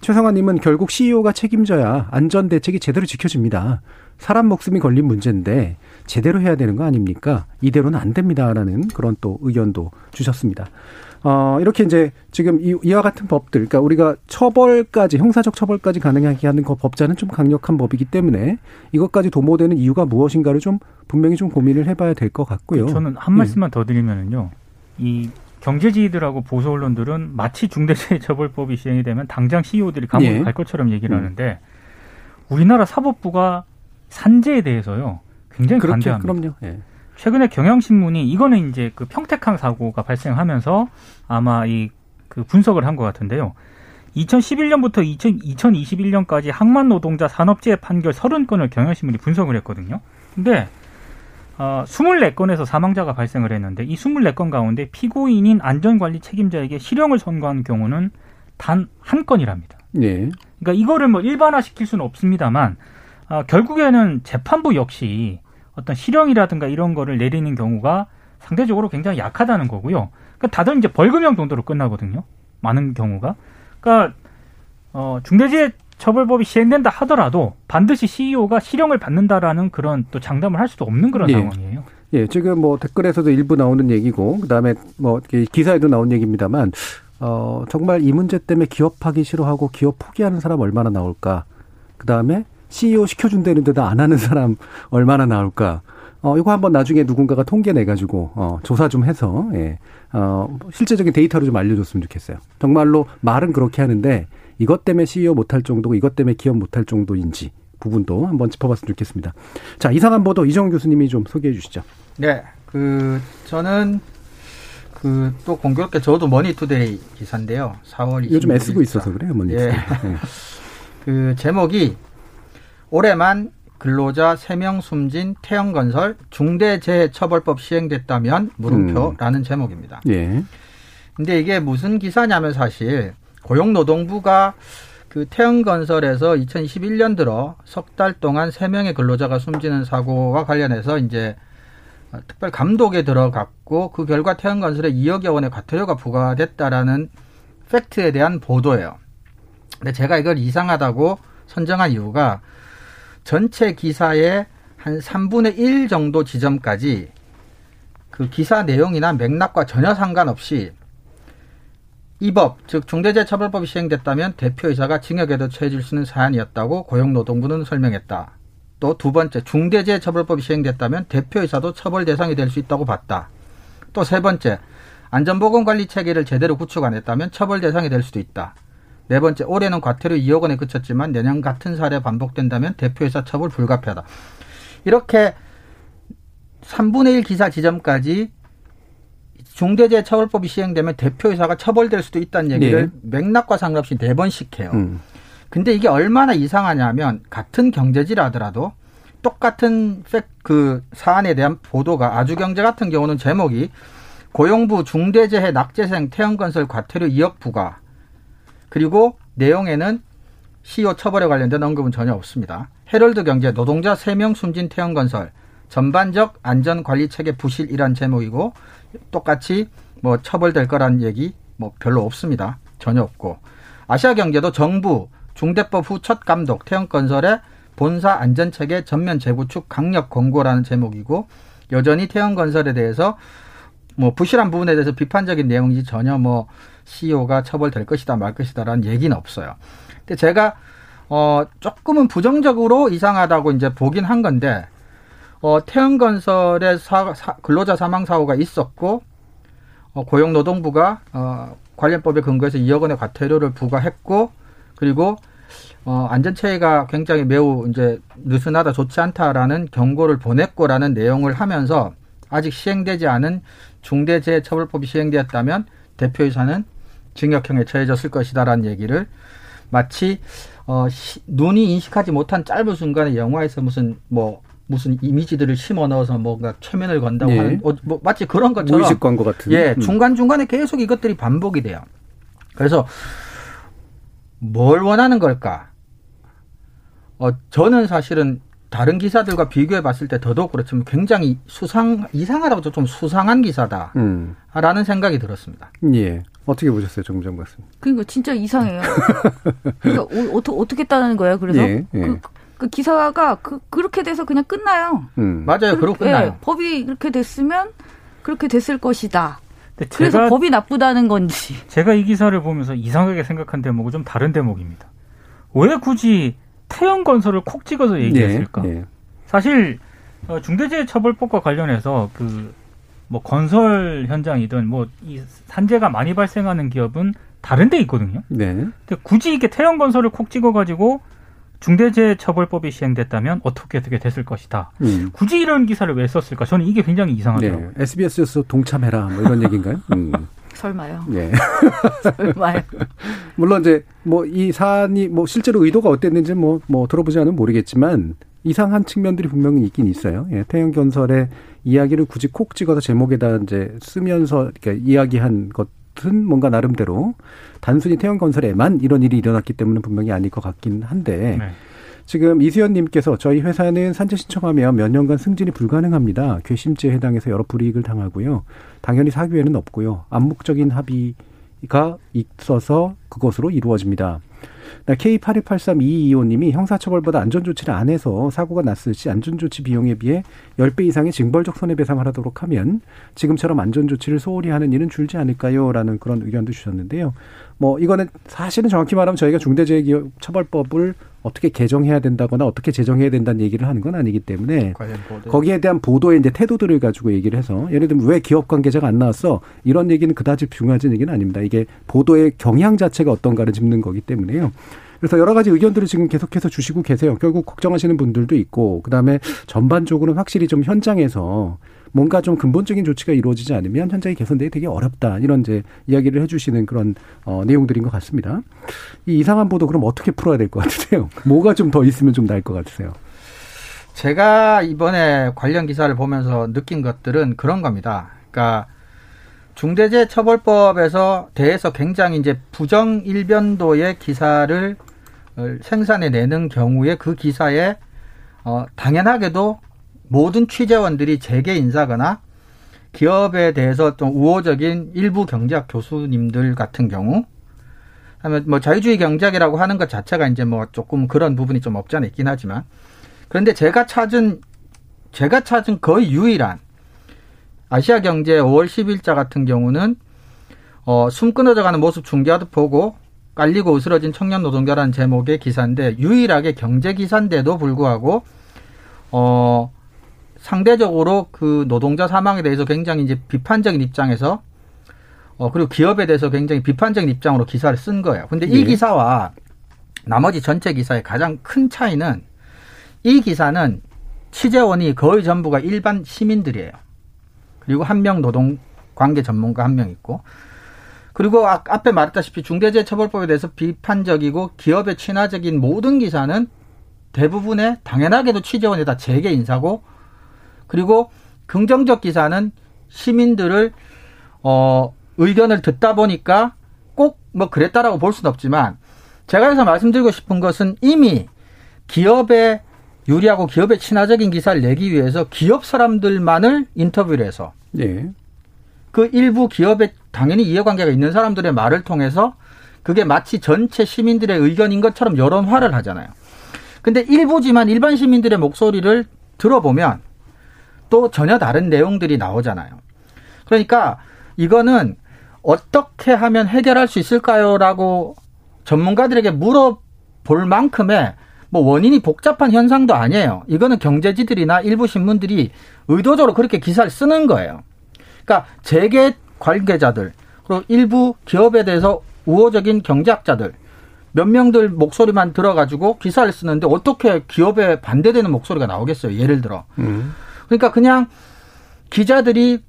S2: 최성환님은 결국 CEO가 책임져야 안전 대책이 제대로 지켜집니다. 사람 목숨이 걸린 문제인데 제대로 해야 되는 거 아닙니까? 이대로는 안 됩니다라는 그런 또 의견도 주셨습니다. 어, 이렇게 이제 지금 이, 이와 같은 법들, 그러니까 우리가 처벌까지, 형사적 처벌까지 가능하게 하는 그 법자는 좀 강력한 법이기 때문에 이것까지 도모되는 이유가 무엇인가를 좀 분명히 좀 고민을 해봐야 될 것 같고요.
S5: 저는 한 말씀만 예. 더 드리면은요. 이 경제지들하고 보수 언론들은 마치 중대재해처벌법이 시행이 되면 당장 CEO들이 감옥에 예. 갈 것처럼 얘기를 음. 하는데 우리나라 사법부가 산재에 대해서요 굉장히 반대합니다. 그럼요. 예. 최근에 경향신문이 이거는 이제 그 평택항 사고가 발생하면서 아마 이 그 분석을 한 것 같은데요. 2011년부터 2000, 2021년까지 항만 노동자 산업재해 판결 30건을 경향신문이 분석을 했거든요. 근데 어, 24건에서 사망자가 발생을 했는데 이 24건 가운데 피고인인 안전관리 책임자에게 실형을 선고한 경우는 단 한 건이랍니다. 네. 그러니까 이거를 뭐 일반화시킬 수는 없습니다만 어, 결국에는 재판부 역시 어떤 실형이라든가 이런 거를 내리는 경우가 상대적으로 굉장히 약하다는 거고요. 그러니까 다들 이제 벌금형 정도로 끝나거든요. 많은 경우가. 그러니까 어, 중대재해처벌법이 시행된다 하더라도 반드시 CEO가 실형을 받는다라는 그런 또 장담을 할 수도 없는 그런
S2: 예.
S5: 상황이에요.
S2: 예, 지금 뭐 댓글에서도 일부 나오는 얘기고, 그 다음에 뭐 기사에도 나온 얘기입니다만, 어, 정말 이 문제 때문에 기업하기 싫어하고 기업 포기하는 사람 얼마나 나올까? 그 다음에 CEO 시켜준다는데도 안 하는 사람 얼마나 나올까? 어, 이거 한번 나중에 누군가가 통계 내가지고, 어, 조사 좀 해서, 예, 어, 실제적인 데이터로 좀 알려줬으면 좋겠어요. 정말로 말은 그렇게 하는데, 이것 때문에 CEO 못할 정도고, 이것 때문에 기업 못할 정도인지, 부분도 한번 짚어봤으면 좋겠습니다. 자, 이상한 보도 이정 교수님이 좀 소개해 주시죠.
S4: 네, 그 저는 그 또 공교롭게 저도 머니투데이 기사인데요. 4월 26일.
S2: 요즘 애쓰고 있어서 그래요, 머니.
S4: 예. 그 제목이 올해만 근로자 3명 숨진 태영건설 중대재해처벌법 시행됐다면 물음표라는 제목입니다.
S2: 예.
S4: 근데 이게 무슨 기사냐면 사실 고용노동부가 그 태영건설에서 2021년 들어 석 달 동안 3명의 근로자가 숨지는 사고와 관련해서 이제 특별 감독에 들어갔고 그 결과 태영건설에 2억여 원의 과태료가 부과됐다라는 팩트에 대한 보도예요. 근데 제가 이걸 이상하다고 선정한 이유가 전체 기사의 한 3분의 1 정도 지점까지 그 기사 내용이나 맥락과 전혀 상관없이 이 법, 즉 중대재해처벌법이 시행됐다면 대표이사가 징역에도 처해질 수 있는 사안이었다고 고용노동부는 설명했다. 또 두 번째, 중대재해처벌법이 시행됐다면 대표이사도 처벌 대상이 될 수 있다고 봤다. 또 세 번째, 안전보건관리 체계를 제대로 구축 안 했다면 처벌 대상이 될 수도 있다. 네 번째, 올해는 과태료 2억 원에 그쳤지만 내년 같은 사례 반복된다면 대표이사 처벌 불가피하다. 이렇게 3분의 1 기사 지점까지 중대재해처벌법이 시행되면 대표이사가 처벌될 수도 있다는 얘기를 맥락과 상관없이 네 번씩 해요.
S2: 음.
S4: 근데 이게 얼마나 이상하냐면 같은 경제지라더라도 똑같은 팩, 그 사안에 대한 보도가 아주경제 같은 경우는 제목이 고용부 중대재해 낙재생 태형건설 과태료 2억 부과 그리고 내용에는 CEO 처벌에 관련된 언급은 전혀 없습니다. 헤럴드 경제 노동자 3명 숨진 태형건설 전반적 안전관리 체계 부실이란 제목이고 똑같이 뭐 처벌될 거란 얘기 뭐 별로 없습니다. 전혀 없고 아시아 경제도 정부 중대법 후 첫 감독 태형건설의 본사 안전체계 전면 재구축 강력 권고라는 제목이고 여전히 태형건설에 대해서 뭐 부실한 부분에 대해서 비판적인 내용이지 전혀 뭐 CEO가 처벌될 것이다 말 것이다라는 얘기는 없어요. 근데 제가 어 조금은 부정적으로 이상하다고 이제 보긴 한 건데 어 태형건설의 사, 사, 근로자 사망 사고가 있었고 어, 고용노동부가 어 관련법에 근거해서 2억 원의 과태료를 부과했고 그리고 어, 안전체계가 굉장히 매우 이제 느슨하다 좋지 않다라는 경고를 보냈고라는 내용을 하면서 아직 시행되지 않은 중대재해처벌법이 시행되었다면 대표이사는 징역형에 처해졌을 것이다라는 얘기를 마치 어, 시, 눈이 인식하지 못한 짧은 순간에 영화에서 무슨 뭐 무슨 이미지들을 심어 넣어서 뭔가 최면을 건다고
S2: 예.
S4: 하는 어, 뭐 마치 그런 것처럼
S2: 무의식 광고 같은.
S4: 예,
S2: 음.
S4: 중간 중간에 계속 이것들이 반복이 돼요. 그래서 뭘 원하는 걸까? 어, 저는 사실은 다른 기사들과 비교해 봤을 때 더더욱 그렇지만 굉장히 수상, 이상하다고 좀 수상한 기사다.
S2: 음.
S4: 라는 생각이 들었습니다.
S2: 예. 어떻게 보셨어요, 정정 교수님?
S6: 그러니까 진짜 이상해요. 그러니까 어, 어떻게 어떻게 따는 거예요? 그래서
S2: 예, 예.
S6: 그, 그 기사가 그 그렇게 돼서 그냥 끝나요.
S2: 음.
S4: 맞아요. 그렇고
S6: 예,
S4: 끝나요.
S6: 법이 그렇게 됐으면 그렇게 됐을 것이다.
S5: 근데
S6: 그래서 법이 나쁘다는 건지.
S5: 제가 이 기사를 보면서 이상하게 생각한 대목은 좀 다른 대목입니다. 왜 굳이 태형 건설을 콕 찍어서 얘기했을까?
S2: 예, 예.
S5: 사실 어, 중대재해처벌법과 관련해서 그 뭐 건설 현장이든 뭐 이 산재가 많이 발생하는 기업은 다른 데 있거든요.
S2: 네.
S5: 근데 굳이 이렇게 태형 건설을 콕 찍어 가지고 중대재해처벌법이 시행됐다면 어떻게 어떻게 됐을 것이다.
S2: 음.
S5: 굳이 이런 기사를 왜 썼을까? 저는 이게 굉장히 이상하더라고요.
S2: 네. SBS에서 동참해라. 뭐 이런 얘기인가요? 음.
S6: 설마요.
S2: 네.
S6: 설마요.
S2: 물론 이제 뭐 이 사안이 뭐 실제로 의도가 어땠는지 뭐, 뭐 들어보지 않으면 모르겠지만 이상한 측면들이 분명히 있긴 있어요. 예, 태형건설의 이야기를 굳이 콕 찍어서 제목에다 이제 쓰면서 이렇게 이야기한 것은 뭔가 나름대로 단순히 태형건설에만 이런 일이 일어났기 때문에 분명히 아닐 것 같긴 한데
S5: 네.
S2: 지금 이수연님께서 저희 회사는 산재 신청하면 몇 년간 승진이 불가능합니다. 괘씸죄에 해당해서 여러 불이익을 당하고요. 당연히 사규에는 없고요. 암묵적인 합의가 있어서 그것으로 이루어집니다. K82832225님이 형사처벌보다 안전조치를 안 해서 사고가 났을 시 안전조치 비용에 비해 10배 이상의 징벌적 손해배상을 하도록 하면 지금처럼 안전조치를 소홀히 하는 일은 줄지 않을까요? 라는 그런 의견도 주셨는데요. 뭐 이거는 사실은 정확히 말하면 저희가 중대재해처벌법을 어떻게 개정해야 된다거나 어떻게 제정해야 된다는 얘기를 하는 건 아니기 때문에 거기에 대한 보도의 이제 태도들을 가지고 얘기를 해서 예를 들면 왜 기업 관계자가 안 나왔어 이런 얘기는 그다지 중요하진 얘기는 아닙니다. 이게 보도의 경향 자체가 어떤가를 짚는 거기 때문에요. 그래서 여러 가지 의견들을 지금 계속해서 주시고 계세요. 결국 걱정하시는 분들도 있고 그다음에 전반적으로는 확실히 좀 현장에서 뭔가 좀 근본적인 조치가 이루어지지 않으면 현장이 개선되기 되게 어렵다. 이런 이제 이야기를 해주시는 그런 어, 내용들인 것 같습니다. 이 이상한 보도 그럼 어떻게 풀어야 될 것 같으세요? 뭐가 좀 더 있으면 좀 나을 것 같으세요?
S4: 제가 이번에 관련 기사를 보면서 느낀 것들은 그런 겁니다. 그러니까 중대재해처벌법에서 대해서 굉장히 이제 부정 일변도의 기사를 생산해 내는 경우에 그 기사에 어 당연하게도 모든 취재원들이 재계 인사거나 기업에 대해서 좀 우호적인 일부 경제학 교수님들 같은 경우 하면 뭐 자유주의 경제학이라고 하는 것 자체가 이제 뭐 조금 그런 부분이 좀 없지 않아 있긴 하지만 그런데 제가 찾은 제가 찾은 거의 유일한 아시아 경제 5월 10일자 같은 경우는 어, 숨 끊어져 가는 모습 중계하듯 보고 깔리고 으스러진 청년 노동자라는 제목의 기사인데 유일하게 경제 기사인데도 불구하고 어 상대적으로 그 노동자 사망에 대해서 굉장히 이제 비판적인 입장에서 어 그리고 기업에 대해서 굉장히 비판적인 입장으로 기사를 쓴 거예요. 근데 이 네. 기사와 나머지 전체 기사의 가장 큰 차이는 이 기사는 취재원이 거의 전부가 일반 시민들이에요. 그리고 한 명 노동 관계 전문가 한 명 있고 그리고 아, 앞에 말했다시피 중대재해처벌법에 대해서 비판적이고 기업에 친화적인 모든 기사는 대부분의 당연하게도 취재원이 다 재계 인사고 그리고 긍정적 기사는 시민들을 어 의견을 듣다 보니까 꼭 뭐 그랬다라고 볼 수는 없지만 제가 여기서 말씀드리고 싶은 것은 이미 기업에 유리하고 기업에 친화적인 기사를 내기 위해서 기업 사람들만을 인터뷰를 해서 네. 그 일부 기업에 당연히 이해관계가 있는 사람들의 말을 통해서 그게 마치 전체 시민들의 의견인 것처럼 여론화를 하잖아요. 근데 일부지만 일반 시민들의 목소리를 들어보면 또 전혀 다른 내용들이 나오잖아요. 그러니까 이거는 어떻게 하면 해결할 수 있을까요?라고 전문가들에게 물어볼 만큼의 뭐 원인이 복잡한 현상도 아니에요. 이거는 경제지들이나 일부 신문들이 의도적으로 그렇게 기사를 쓰는 거예요. 그러니까 재계 관계자들 그리고 일부 기업에 대해서 우호적인 경제학자들 몇 명들 목소리만 들어가지고 기사를 쓰는데 어떻게 기업에 반대되는 목소리가 나오겠어요? 예를 들어. 음. 그러니까 그냥 기자들이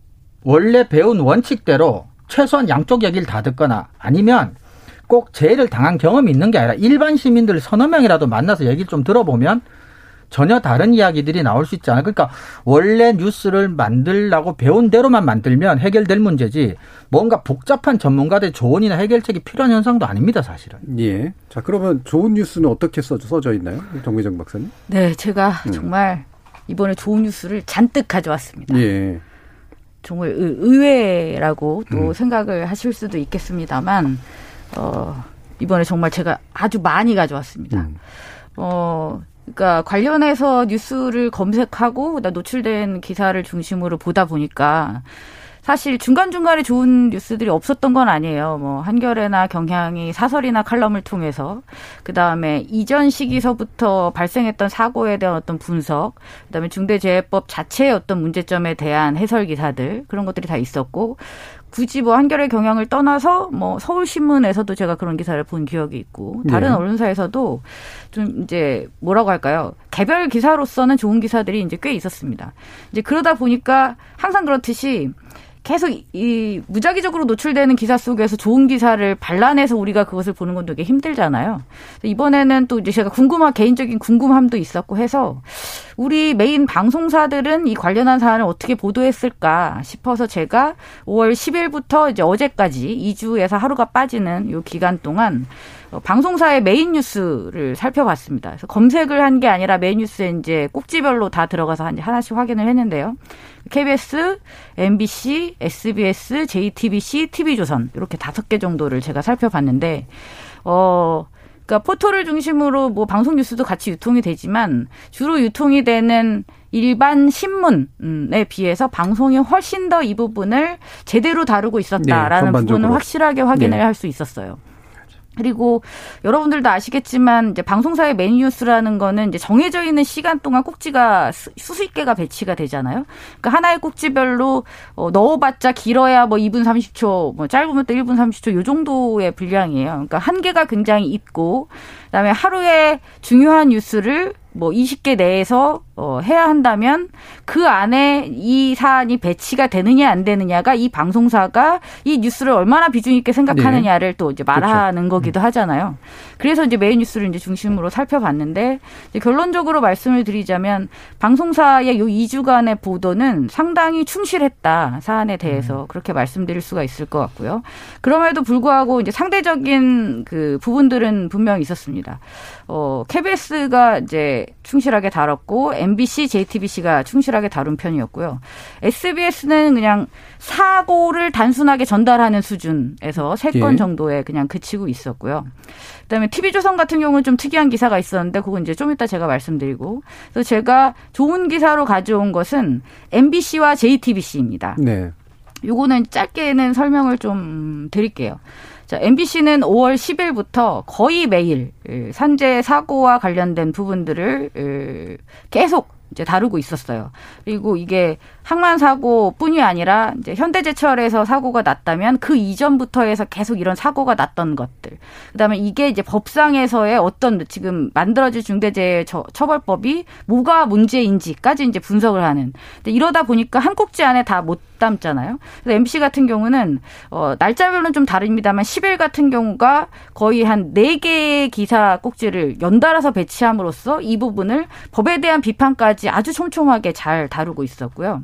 S4: 원래 배운 원칙대로 최소한 양쪽 얘기를 다 듣거나 아니면 꼭 재해를 당한 경험이 있는 게 아니라 일반 시민들 서너 명이라도 만나서 얘기를 좀 들어보면 전혀 다른 이야기들이 나올 수 있잖아요. 그러니까 원래 뉴스를 만들라고 배운 대로만 만들면 해결될 문제지 뭔가 복잡한 전문가들 조언이나 해결책이 필요한 현상도 아닙니다, 사실은.
S2: 예. 자, 그러면 좋은 뉴스는 어떻게 써, 써져 있나요? 정미정 박사님?
S6: 네, 제가 음. 정말 이번에 좋은 뉴스를 잔뜩 가져왔습니다. 예. 정말 의외라고 또 음. 생각을 하실 수도 있겠습니다만 어 이번에 정말 제가 아주 많이 가져왔습니다. 음. 어 그러니까 관련해서 뉴스를 검색하고 노출된 기사를 중심으로 보다 보니까 사실 중간중간에 좋은 뉴스들이 없었던 건 아니에요. 뭐 한겨레나 경향이 사설이나 칼럼을 통해서 그다음에 이전 시기서부터 발생했던 사고에 대한 어떤 분석, 그다음에 중대재해법 자체의 어떤 문제점에 대한 해설 기사들 그런 것들이 다 있었고 굳이 뭐 한겨레 경향을 떠나서 뭐 서울신문에서도 제가 그런 기사를 본 기억이 있고 다른 네. 언론사에서도 좀 이제 뭐라고 할까요? 개별 기사로서는 좋은 기사들이 이제 꽤 있었습니다. 이제 그러다 보니까 항상 그렇듯이 계속 이 무작위적으로 노출되는 기사 속에서 좋은 기사를 발라내서 우리가 그것을 보는 건 되게 힘들잖아요. 이번에는 또 이제 제가 궁금한 개인적인 궁금함도 있었고 해서 우리 메인 방송사들은 이 관련한 사안을 어떻게 보도했을까 싶어서 제가 5월 10일부터 이제 어제까지 2주에서 하루가 빠지는 요 기간 동안 어, 방송사의 메인 뉴스를 살펴봤습니다. 그래서 검색을 한 게 아니라 메인 뉴스에 이제 꼭지별로 다 들어가서 하나씩 확인을 했는데요. KBS, MBC, SBS, JTBC, TV조선 이렇게 다섯 개 정도를 제가 살펴봤는데 어 그러니까 포털을 중심으로 뭐 방송 뉴스도 같이 유통이 되지만 주로 유통이 되는 일반 신문에 비해서 방송이 훨씬 더 이 부분을 제대로 다루고 있었다라는
S2: 네,
S6: 부분을 확실하게 확인을
S2: 네.
S6: 할수 있었어요. 그리고 여러분들도 아시겠지만 이제 방송사의 메인 뉴스라는 거는 이제 정해져 있는 시간 동안 꼭지가 수- 수십 개가 배치가 되잖아요. 그러니까 하나의 꼭지별로 어, 넣어봤자 길어야 뭐 2분 30초, 뭐 짧으면 또 1분 30초 요 정도의 분량이에요. 그러니까 한계가 굉장히 있고 그다음에 하루에 중요한 뉴스를 뭐 20개 내에서 어, 해야 한다면 그 안에 이 사안이 배치가 되느냐 안 되느냐가 이 방송사가 이 뉴스를 얼마나 비중 있게 생각하느냐를 또 이제 말하는 거기도 하잖아요. 그래서 이제 메인 뉴스를 이제 중심으로 살펴봤는데 이제 결론적으로 말씀을 드리자면 방송사의 요 2주간의 보도는 상당히 충실했다 사안에 대해서 그렇게 말씀드릴 수가 있을 것 같고요. 그럼에도 불구하고 이제 상대적인 그 부분들은 분명히 있었습니다. 어, KBS가 이제 충실하게 다뤘고 MBC, JTBC가 충실하게 다룬 편이었고요. SBS는 그냥 사고를 단순하게 전달하는 수준에서 세건
S2: 예.
S6: 정도에 그냥 그치고 있었고요. 그다음에 TV조선 같은 경우는 좀 특이한 기사가 있었는데 그건 이제 좀 이따 제가 말씀드리고 그래서 제가 좋은 기사로 가져온 것은 MBC와 JTBC입니다.
S2: 네.
S6: 요거는 짧게는 설명을 좀 드릴게요. 자, MBC는 5월 10일부터 거의 매일 에, 산재 사고와 관련된 부분들을 에, 계속 이제 다루고 있었어요. 그리고 이게 항만 사고뿐이 아니라 이제 현대제철에서 사고가 났다면 그 이전부터 해서 계속 이런 사고가 났던 것들. 그다음에 이게 이제 법상에서의 어떤 지금 만들어질 중대재해 처벌법이 뭐가 문제인지까지 이제 분석을 하는. 근데 이러다 보니까 한 꼭지 안에 다 못 담잖아요. 그래서 MBC 같은 경우는 어 날짜별로는 좀 다릅니다만 10일 같은 경우가 거의 한 4개의 기사 꼭지를 연달아서 배치함으로써 이 부분을 법에 대한 비판까지 아주 촘촘하게 잘 다루고 있었고요.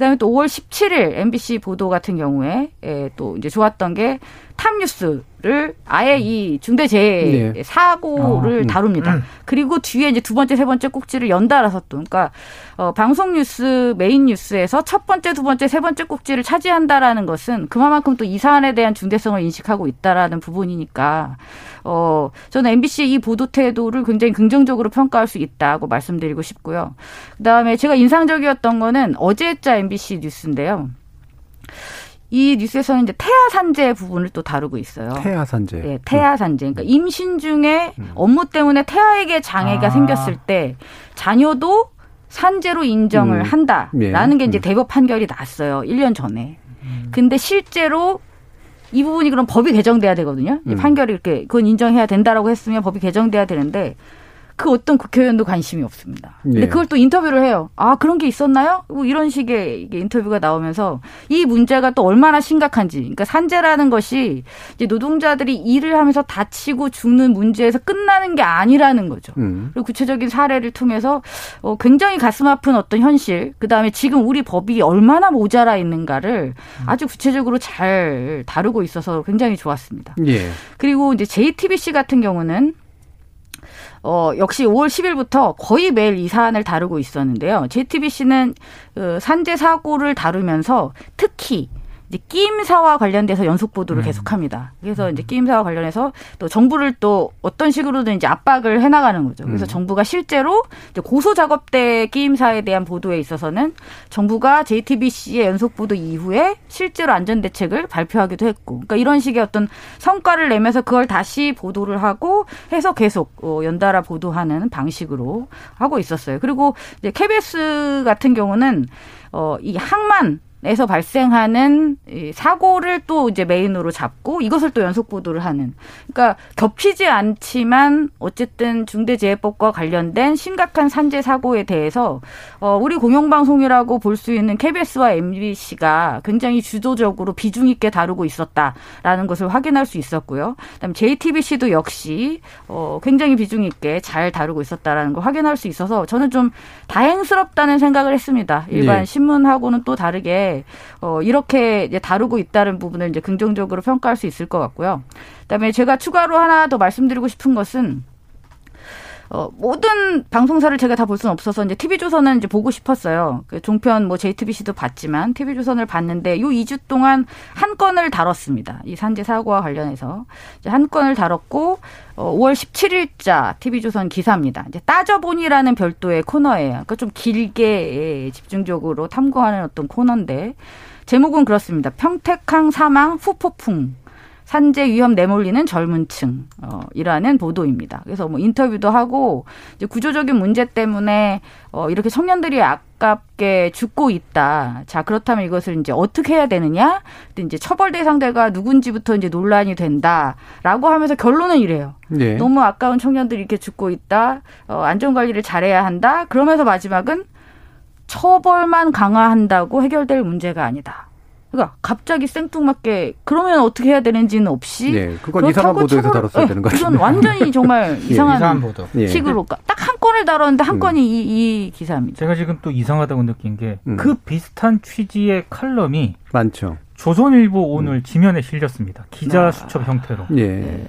S6: 그다음에 또 5월 17일 MBC 보도 같은 경우에 예, 또 이제 좋았던 게 탑뉴스를 아예 이 중대재해
S2: 네.
S6: 사고를 다룹니다. 그리고 뒤에 이제 두 번째, 세 번째 꼭지를 연달아서 또, 그러니까 어, 방송 뉴스 메인 뉴스에서 첫 번째, 두 번째, 세 번째 꼭지를 차지한다라는 것은 그만큼 또 이 사안에 대한 중대성을 인식하고 있다라는 부분이니까 어, 저는 MBC의 이 보도 태도를 굉장히 긍정적으로 평가할 수 있다고 말씀드리고 싶고요. 그다음에 제가 인상적이었던 거는 어제자 MBC 뉴스인데요. 이 뉴스에서는 이제 태아 산재 부분을 또 다루고 있어요.
S2: 태아 산재.
S6: 네, 태아 산재. 그러니까 임신 중에 업무 때문에 태아에게 장애가
S5: 아.
S6: 생겼을 때 자녀도 산재로 인정을
S2: 음.
S6: 한다라는
S2: 예.
S6: 게 이제
S2: 음.
S6: 대법 판결이 났어요. 1년 전에. 근데 실제로 이 부분이 그럼 법이 개정돼야 되거든요. 이
S2: 음.
S6: 판결이 이렇게 그건 인정해야 된다라고 했으면 법이 개정돼야 되는데 그 어떤 국회의원도 관심이 없습니다. 근데
S2: 예.
S6: 그걸 또 인터뷰를 해요. 아 그런 게 있었나요? 뭐 이런 식의 인터뷰가 나오면서 이 문제가 또 얼마나 심각한지. 그러니까 산재라는 것이 이제 노동자들이 일을 하면서 다치고 죽는 문제에서 끝나는 게 아니라는 거죠.
S2: 음.
S6: 그리고 구체적인 사례를 통해서 어, 굉장히 가슴 아픈 어떤 현실, 그 다음에 지금 우리 법이 얼마나 모자라 있는가를 아주 구체적으로 잘 다루고 있어서 굉장히 좋았습니다.
S2: 예.
S6: 그리고 이제 JTBC 같은 경우는 어, 역시 5월 10일부터 거의 매일 이 사안을 다루고 있었는데요. JTBC는 그 산재 사고를 다루면서 특히 이제 끼임사와 관련돼서 연속 보도를 계속합니다. 그래서 이제 끼임사와 관련해서 또 정부를 또 어떤 식으로든 이제 압박을 해나가는 거죠. 그래서
S2: 음.
S6: 정부가 실제로 이제 고소 작업대 끼임사에 대한 보도에 있어서는 정부가 JTBC의 연속 보도 이후에 실제로 안전 대책을 발표하기도 했고, 그러니까 이런 식의 어떤 성과를 내면서 그걸 다시 보도를 하고 해서 계속 어, 연달아 보도하는 방식으로 하고 있었어요. 그리고 이제 KBS 같은 경우는 어, 이 항만 에서 발생하는 이 사고를 또 이제 메인으로 잡고 이것을 또 연속 보도를 하는. 그러니까 겹치지 않지만 어쨌든 중대재해법과 관련된 심각한 산재 사고에 대해서 어 우리 공영방송이라고 볼 수 있는 KBS와 MBC가 굉장히 주도적으로 비중 있게 다루고 있었다라는 것을 확인할 수 있었고요. 그다음 JTBC도 역시 어 굉장히 비중 있게 잘 다루고 있었다라는 걸 확인할 수 있어서 저는 좀 다행스럽다는 생각을 했습니다. 일반
S2: 예.
S6: 신문하고는 또 다르게 어 이렇게 이제 다루고 있다는 부분을 이제 긍정적으로 평가할 수 있을 것 같고요. 그다음에 제가 추가로 하나 더 말씀드리고 싶은 것은 어, 모든 방송사를 제가 다 볼 수는 없어서 이제 TV조선은 이제 보고 싶었어요. 그 종편 뭐 JTBC도 봤지만 TV조선을 봤는데 요 2주 동안 한 건을 다뤘습니다. 이 산재 사고와 관련해서 이제 한 건을 다뤘고 어, 5월 17일자 TV조선 기사입니다. 이제 따져보니라는 별도의 코너예요. 그러니까 좀 길게 예, 집중적으로 탐구하는 어떤 코너인데 제목은 그렇습니다. 평택항 사망 후폭풍. 산재 위험 내몰리는 젊은 층, 어, 이라는 보도입니다. 그래서 뭐 인터뷰도 하고, 이제 구조적인 문제 때문에, 어, 이렇게 청년들이 아깝게 죽고 있다. 자, 그렇다면 이것을 이제 어떻게 해야 되느냐? 이제 처벌 대상자가 누군지부터 이제 논란이 된다. 라고 하면서 결론은 이래요.
S2: 네.
S6: 너무 아까운 청년들이 이렇게 죽고 있다. 어, 안전 관리를 잘해야 한다. 그러면서 마지막은 처벌만 강화한다고 해결될 문제가 아니다. 그러니까 갑자기 생뚱맞게 그러면 어떻게 해야 되는지는 없이
S2: 네, 그건 이상한 보도에서
S6: 처벌-
S2: 다뤘어야
S6: 네,
S2: 되는 것
S6: 이건. 완전히 정말 이상한,
S4: 이상한 보도.
S2: 예.
S6: 식으로 딱한 건을 다뤘는데 한
S2: 음.
S6: 건이 이, 이 기사입니다.
S5: 제가 지금 또 이상하다고 느낀 게그
S2: 음.
S5: 비슷한 취지의 칼럼이
S2: 많죠.
S5: 조선일보 오늘 지면에 실렸습니다. 기자
S6: 아.
S5: 수첩 형태로.
S2: 예.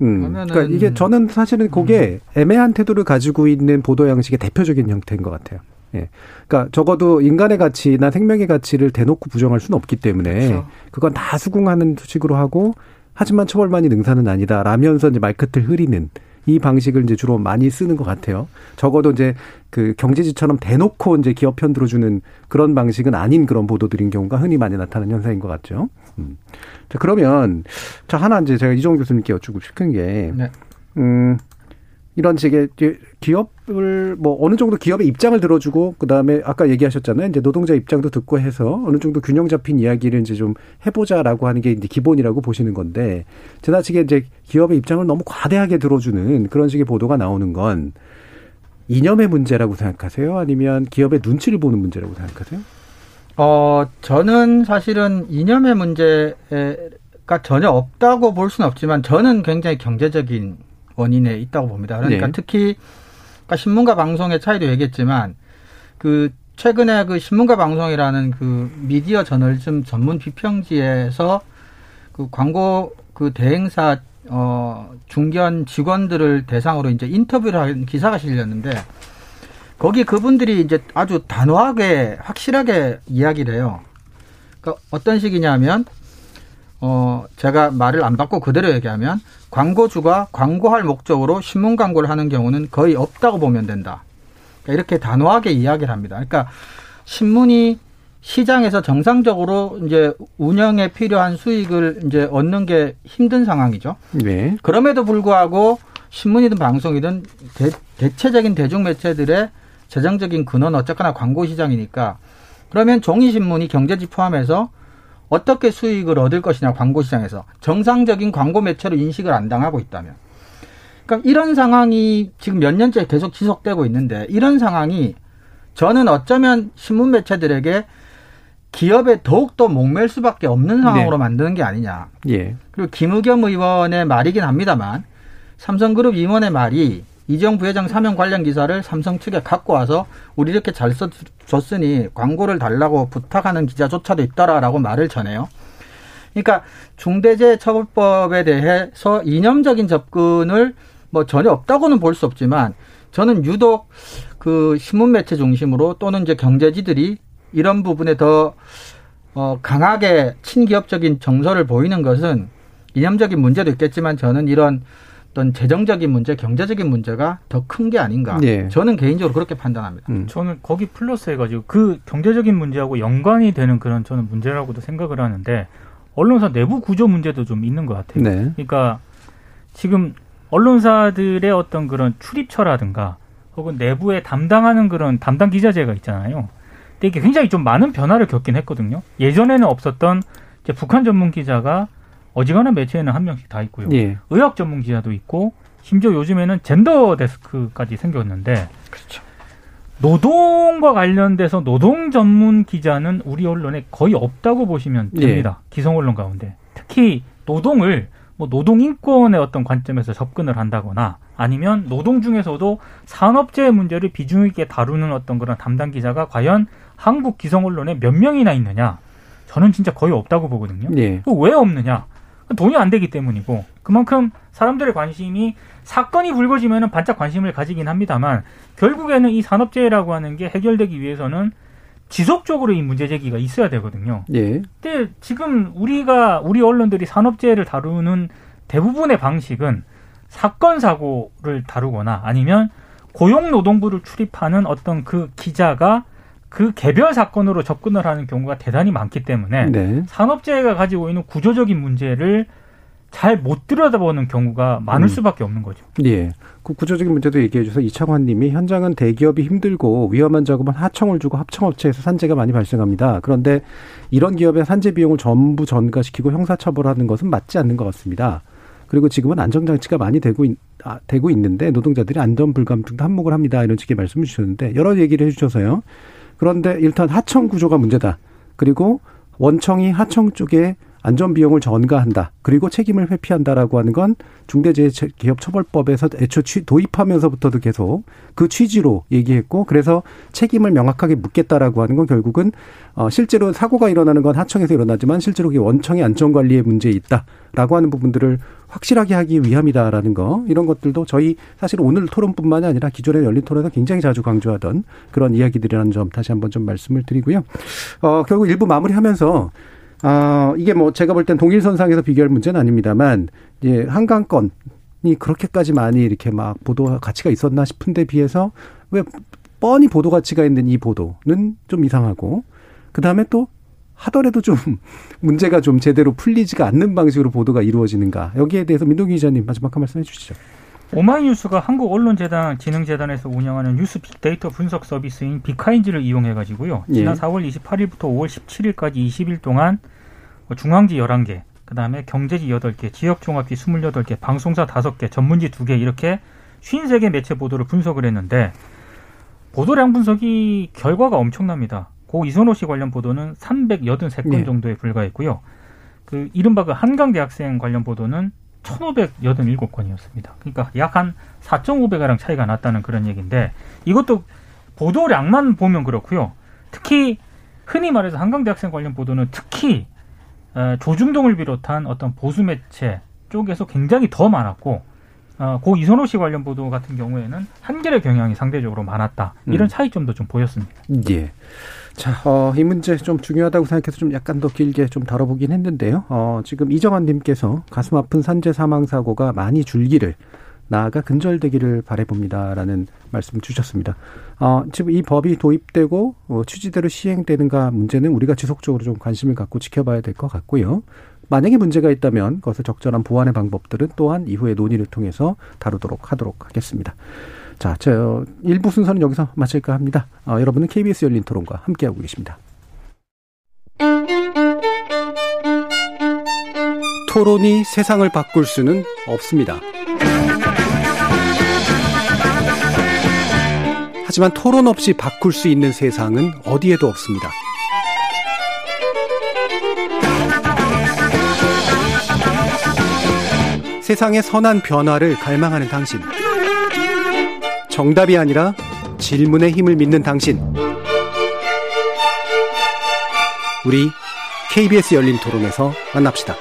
S2: 음,
S4: 그러면은-
S2: 그러니까 이게 저는 사실은 그게 애매한 태도를 가지고 있는 보도 양식의 대표적인 형태인 것 같아요. 예. 그러니까 적어도 인간의 가치나 생명의 가치를 대놓고 부정할 수는 없기 때문에
S6: 그렇죠.
S2: 그건 다 수긍하는 식으로 하고 하지만 처벌만이 능사는 아니다 라면서 이제 말끝을 흐리는 이 방식을 이제 주로 많이 쓰는 것 같아요. 적어도 이제 그 경제지처럼 대놓고 이제 기업 편 들어 주는 그런 방식은 아닌 그런 보도들인 경우가 흔히 많이 나타나는 현상인 것 같죠. 음. 자, 그러면 자 하나 이제 제가 이종 교수님께 여쭙고 싶은 게
S4: 네.
S2: 음, 이런 식의 기업을 뭐 어느 정도 기업의 입장을 들어주고 그다음에 아까 얘기하셨잖아요. 이제 노동자 입장도 듣고 해서 어느 정도 균형 잡힌 이야기를 이제 좀 해보자라고 하는 게 이제 기본이라고 보시는 건데 지나치게 이제 기업의 입장을 너무 과대하게 들어주는 그런 식의 보도가 나오는 건 이념의 문제라고 생각하세요? 아니면 기업의 눈치를 보는 문제라고 생각하세요?
S4: 어, 저는 사실은 이념의 문제가 전혀 없다고 볼 수는 없지만 저는 굉장히 경제적인 원인에 있다고 봅니다. 그러니까
S2: 네.
S4: 특히 아까 신문과 방송의 차이도 얘기했지만 그 최근에 그 신문과 방송이라는 그 미디어 저널즘 전문 비평지에서 그 광고 그 대행사 어 중견 직원들을 대상으로 이제 인터뷰를 한 기사가 실렸는데 거기 그분들이 이제 아주 단호하게 확실하게 이야기를 해요. 그러니까 어떤 식이냐면 어 제가 말을 안 받고 그대로 얘기하면 광고주가 광고할 목적으로 신문 광고를 하는 경우는 거의 없다고 보면 된다. 그러니까 이렇게 단호하게 이야기를 합니다. 그러니까 신문이 시장에서 정상적으로 이제 운영에 필요한 수익을 이제 얻는 게 힘든 상황이죠.
S2: 네.
S4: 그럼에도 불구하고 신문이든 방송이든 대, 체적인 대중 매체들의 재정적인 근원 어쨌거나 광고 시장이니까 그러면 종이 신문이 경제지 포함해서 어떻게 수익을 얻을 것이냐 광고 시장에서 정상적인 광고 매체로 인식을 안 당하고 있다면 그러니까 이런 상황이 지금 몇 년째 계속 지속되고 있는데 이런 상황이 저는 어쩌면 신문 매체들에게 기업에 더욱더 목맬 수밖에 없는 상황으로 만드는 게 아니냐.
S2: 예.
S4: 그리고 김의겸 의원의 말이긴 합니다만 삼성그룹 임원의 말이 이정 부회장 사면 관련 기사를 삼성 측에 갖고 와서 우리 이렇게 잘 써줬으니 광고를 달라고 부탁하는 기자조차도 있더라라고 말을 전해요. 그러니까 중대재해처벌법에 대해서 이념적인 접근을 뭐 전혀 없다고는 볼 수 없지만 저는 유독 그 신문 매체 중심으로 또는 이제 경제지들이 이런 부분에 더 어, 강하게 친기업적인 정서를 보이는 것은 이념적인 문제도 있겠지만 저는 이런 어떤 재정적인 문제, 경제적인 문제가 더 큰 게 아닌가.
S2: 예.
S4: 저는 개인적으로 그렇게 판단합니다.
S2: 음.
S5: 저는 거기 플러스 해가지고 그 경제적인 문제하고 연관이 되는 그런 저는 문제라고도 생각을 하는데 언론사 내부 구조 문제도 좀 있는 것 같아요.
S2: 네.
S5: 그러니까 지금 언론사들의 어떤 그런 출입처라든가 혹은 내부에 담당하는 그런 담당 기자재가 있잖아요. 근데 이게 굉장히 좀 많은 변화를 겪긴 했거든요. 예전에는 없었던 이제 북한 전문 기자가 어지간한 매체에는 한 명씩 다 있고요.
S2: 예.
S5: 의학 전문 기자도 있고 심지어 요즘에는 젠더 데스크까지 생겼는데 노동과 관련돼서 노동 전문 기자는 우리 언론에 거의 없다고 보시면 됩니다. 기성 언론 가운데 특히 노동을 뭐 노동 인권의 어떤 관점에서 접근을 한다거나 아니면 노동 중에서도 산업재해 문제를 비중 있게 다루는 어떤 그런 담당 기자가 과연 한국 기성 언론에 몇 명이나 있느냐? 저는 진짜 거의 없다고 보거든요.
S2: 예.
S5: 그왜 없느냐? 돈이 안 되기 때문이고 그만큼 사람들의 관심이 사건이 불거지면 반짝 관심을 가지긴 합니다만 결국에는 이 산업재해라고 하는 게 해결되기 위해서는 지속적으로 이 문제 제기가 있어야 되거든요.
S2: 예.
S5: 근데 지금 우리가 우리 언론들이 산업재해를 다루는 대부분의 방식은 사건 사고를 다루거나 아니면 고용노동부를 출입하는 어떤 그 기자가 그 개별 사건으로 접근을 하는 경우가 대단히 많기 때문에
S2: 네.
S5: 산업재해가 가지고 있는 구조적인 문제를 잘 못 들여다보는 경우가 많을
S2: 음.
S5: 수밖에 없는 거죠.
S2: 예. 그 구조적인 문제도 얘기해 주셔서 이창환 님이 현장은 대기업이 힘들고 위험한 작업은 하청을 주고 합청업체에서 산재가 많이 발생합니다. 그런데 이런 기업의 산재 비용을 전부 전가시키고 형사처벌하는 것은 맞지 않는 것 같습니다. 그리고 지금은 안전장치가 많이 되고, 있, 아, 되고 있는데 노동자들이 안전불감증도 한몫을 합니다. 이런 식의 말씀을 주셨는데 여러 얘기를 해 주셔서요. 그런데 일단 하청 구조가 문제다. 그리고 원청이 하청 쪽에 안전 비용을 전가한다. 그리고 책임을 회피한다라고 하는 건 중대재해기업처벌법에서 애초 취, 도입하면서부터도 계속 그 취지로 얘기했고 그래서 책임을 명확하게 묻겠다라고 하는 건 결국은 어 실제로 사고가 일어나는 건 하청에서 일어나지만 실제로 그게 원청의 안전 관리에 문제 있다라고 하는 부분들을 확실하게 하기 위함이다라는 거 이런 것들도 저희 사실 오늘 토론뿐만이 아니라 기존의 열린 토론에서 굉장히 자주 강조하던 그런 이야기들이라는 점 다시 한번 좀 말씀을 드리고요. 어 결국 일부 마무리하면서 아, 이게 뭐 제가 볼 땐 동일선상에서 비교할 문제는 아닙니다만, 이제 한강건이 그렇게까지 많이 이렇게 막 보도 가치가 있었나 싶은데 비해서 왜 뻔히 보도 가치가 있는 이 보도는 좀 이상하고, 그 다음에 또 하더라도 좀 문제가 좀 제대로 풀리지가 않는 방식으로 보도가 이루어지는가. 여기에 대해서 민동기 기자님 마지막 한 말씀 해 주시죠.
S5: 오마이뉴스가 한국 언론재단 진흥재단에서 운영하는 뉴스 빅데이터 분석 서비스인 빅카인즈를 이용해 가지고요. 지난
S2: 예.
S5: 4월 28일부터 5월 17일까지 20일 동안 뭐 중앙지 11개, 그다음에 경제지 8개, 지역 종합지 28개, 방송사 5개, 전문지 2개 이렇게 53개 매체 보도를 분석을 했는데 보도량 분석이 결과가 엄청납니다. 고 이선호 씨 관련 보도는 383건
S2: 네.
S5: 정도에 불과했고요. 그 이른바 그 한강 대학생 관련 보도는 1,587건이었습니다. 그러니까 약 한 4.5배가량 차이가 났다는 그런 얘기인데 이것도 보도량만 보면 그렇고요. 특히 흔히 말해서 한강 대학생 관련 보도는 특히 어, 조중동을 비롯한 어떤 보수 매체 쪽에서 굉장히 더 많았고 어, 고 이선호 씨 관련 보도 같은 경우에는 한겨레 경향이 상대적으로 많았다. 이런
S2: 음.
S5: 차이점도 좀 보였습니다.
S2: 예. 자, 어, 이 문제 좀 중요하다고 생각해서 좀 약간 더 길게 좀 다뤄보긴 했는데요. 어, 지금 이정환 님께서 가슴 아픈 산재 사망 사고가 많이 줄기를 나아가 근절되기를 바래봅니다라는 말씀 주셨습니다. 어, 지금 이 법이 도입되고 어, 취지대로 시행되는가 문제는 우리가 지속적으로 좀 관심을 갖고 지켜봐야 될 것 같고요. 만약에 문제가 있다면 그것을 적절한 보완의 방법들은 또한 이후에 논의를 통해서 다루도록 하도록 하겠습니다. 자, 저 일부 순서는 여기서 마칠까 합니다. 어, 여러분은 KBS 열린 토론과 함께하고 계십니다. 토론이 세상을 바꿀 수는 없습니다. 하지만 토론 없이 바꿀 수 있는 세상은 어디에도 없습니다. 세상의 선한 변화를 갈망하는 당신. 정답이 아니라 질문의 힘을 믿는 당신. 우리 KBS 열린 토론에서 만납시다.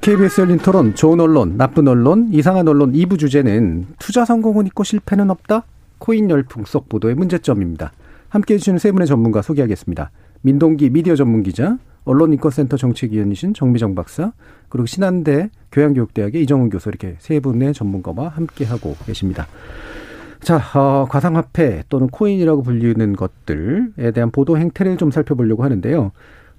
S2: KBS 열린 토론, 좋은 언론, 나쁜 언론, 이상한 언론 2부 주제는 투자 성공은 있고 실패는 없다? 코인 열풍 속 보도의 문제점입니다. 함께 해주시는 세 분의 전문가 소개하겠습니다. 민동기 미디어 전문 기자, 언론인권센터 정책위원이신 정미정 박사, 그리고 신한대 교양교육대학의 이정훈 교수 이렇게 세 분의 전문가와 함께 하고 계십니다. 자, 어, 가상화폐 또는 코인이라고 불리는 것들에 대한 보도 행태를 좀 살펴보려고 하는데요.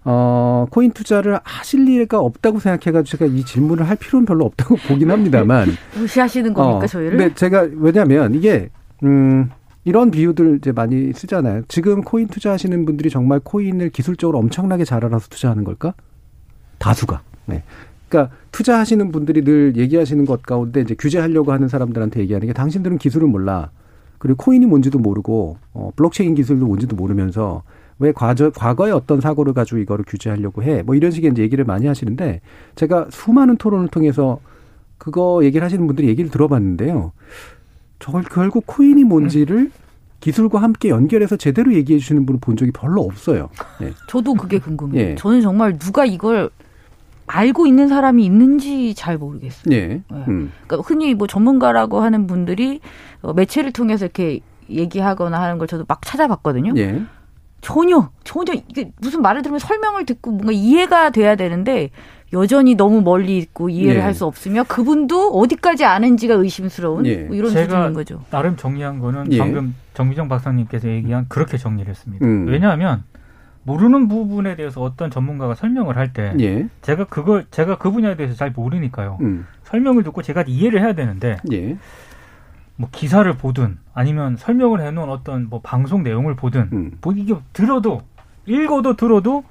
S2: 어, 코인 투자를 하실 리가 없다고 생각해가지고 제가 이 질문을 할 필요는 별로 없다고 보긴 합니다만.
S6: 무시하시는 겁니까
S2: 어,
S6: 저희를?
S2: 근데 제가 왜냐면 이게 음 이런 비유들 이제 많이 쓰잖아요. 지금 코인 투자하시는 분들이 정말 코인을 기술적으로 엄청나게 잘 알아서 투자하는 걸까? 다수가. 네. 그러니까 투자하시는 분들이 늘 얘기하시는 것 가운데 이제 규제하려고 하는 사람들한테 얘기하는 게 당신들은 기술을 몰라. 그리고 코인이 뭔지도 모르고 어 블록체인 기술도 뭔지도 모르면서 왜 과거, 과거에 어떤 사고를 가지고 이거를 규제하려고 해. 뭐 이런 식의 이제 얘기를 많이 하시는데 제가 수많은 토론을 통해서 그거 얘기를 하시는 분들이 얘기를 들어봤는데요. 저걸 결국 코인이 뭔지를 기술과 함께 연결해서 제대로 얘기해 주시는 분을 본 적이 별로 없어요. 예.
S6: 저도 그게 궁금해요.
S2: 예.
S6: 저는 정말 누가 이걸 알고 있는 사람이 있는지 잘 모르겠어요.
S2: 예. 음.
S6: 그러니까 흔히 뭐 전문가라고 하는 분들이 어, 매체를 통해서 이렇게 얘기하거나 하는 걸 저도 막 찾아봤거든요.
S2: 예.
S6: 전혀 전혀 이게 무슨 말을 들으면 설명을 듣고 뭔가 이해가 돼야 되는데 여전히 너무 멀리 있고 이해를
S2: 예.
S6: 할수 없으며 그분도 어디까지 아는지가 의심스러운
S2: 예.
S6: 뭐 이런
S5: 제가
S6: 수준인 거죠.
S5: 나름 정리한 거는
S2: 예.
S5: 방금 정미정 박사님께서 얘기한 그렇게 정리를 했습니다.
S2: 음.
S5: 왜냐하면 모르는 부분에 대해서 어떤 전문가가 설명을 할때
S2: 예.
S5: 제가 그걸 제가 그 분야에 대해서 잘 모르니까요.
S2: 음.
S5: 설명을 듣고 제가 이해를 해야 되는데
S2: 예.
S5: 뭐 기사를 보든 아니면 설명을 해놓은 어떤 뭐 방송 내용을 보든
S2: 음.
S5: 뭐 이게 들어도 읽어도 들어도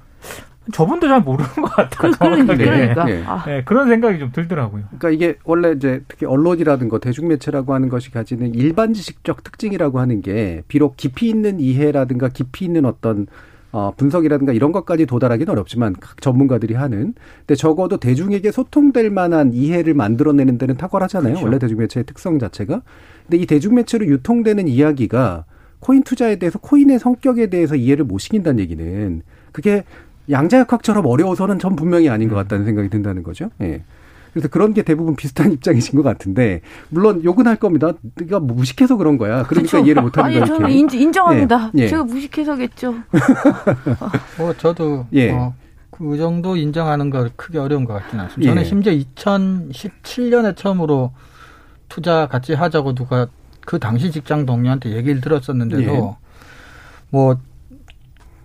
S5: 저분도 잘 모르는 것 같아요.
S6: 그, 그러니까. 그러니까.
S2: 예.
S6: 아,
S5: 네, 그런 생각이 좀 들더라고요.
S2: 그러니까 이게 원래 이제 특히 언론이라든가 대중매체라고 하는 것이 가지는 일반 지식적 특징이라고 하는 게 비록 깊이 있는 이해라든가 깊이 있는 어떤 어, 분석이라든가 이런 것까지 도달하기는 어렵지만 각 전문가들이 하는 근데 적어도 대중에게 소통될 만한 이해를 만들어내는 데는 탁월하잖아요.
S5: 그렇죠.
S2: 원래 대중매체의 특성 자체가. 근데 이 대중매체로 유통되는 이야기가 코인 투자에 대해서 코인의 성격에 대해서 이해를 못 시킨다는 얘기는 그게 양자역학처럼 어려워서는 전 분명히 아닌 것 같다는 생각이 든다는 거죠. 예. 그래서 그런 게 대부분 비슷한 입장이신 것 같은데 물론 욕은 할 겁니다. 네가 뭐 무식해서 그런 거야. 그러니까
S6: 그렇죠.
S2: 이해를 못하는
S6: 아니
S2: 거야.
S6: 저는. 인, 인정합니다.
S2: 예, 예.
S6: 제가 무식해서겠죠.
S4: 뭐 저도
S2: 예.
S4: 어, 그 정도 인정하는 거 크게 어려운 것 같지는 않습니다. 저는
S2: 예.
S4: 심지어 2017년에 처음으로 투자 같이 하자고 누가 그 당시 직장 동료한테 얘기를 들었었는데도
S2: 예.
S4: 뭐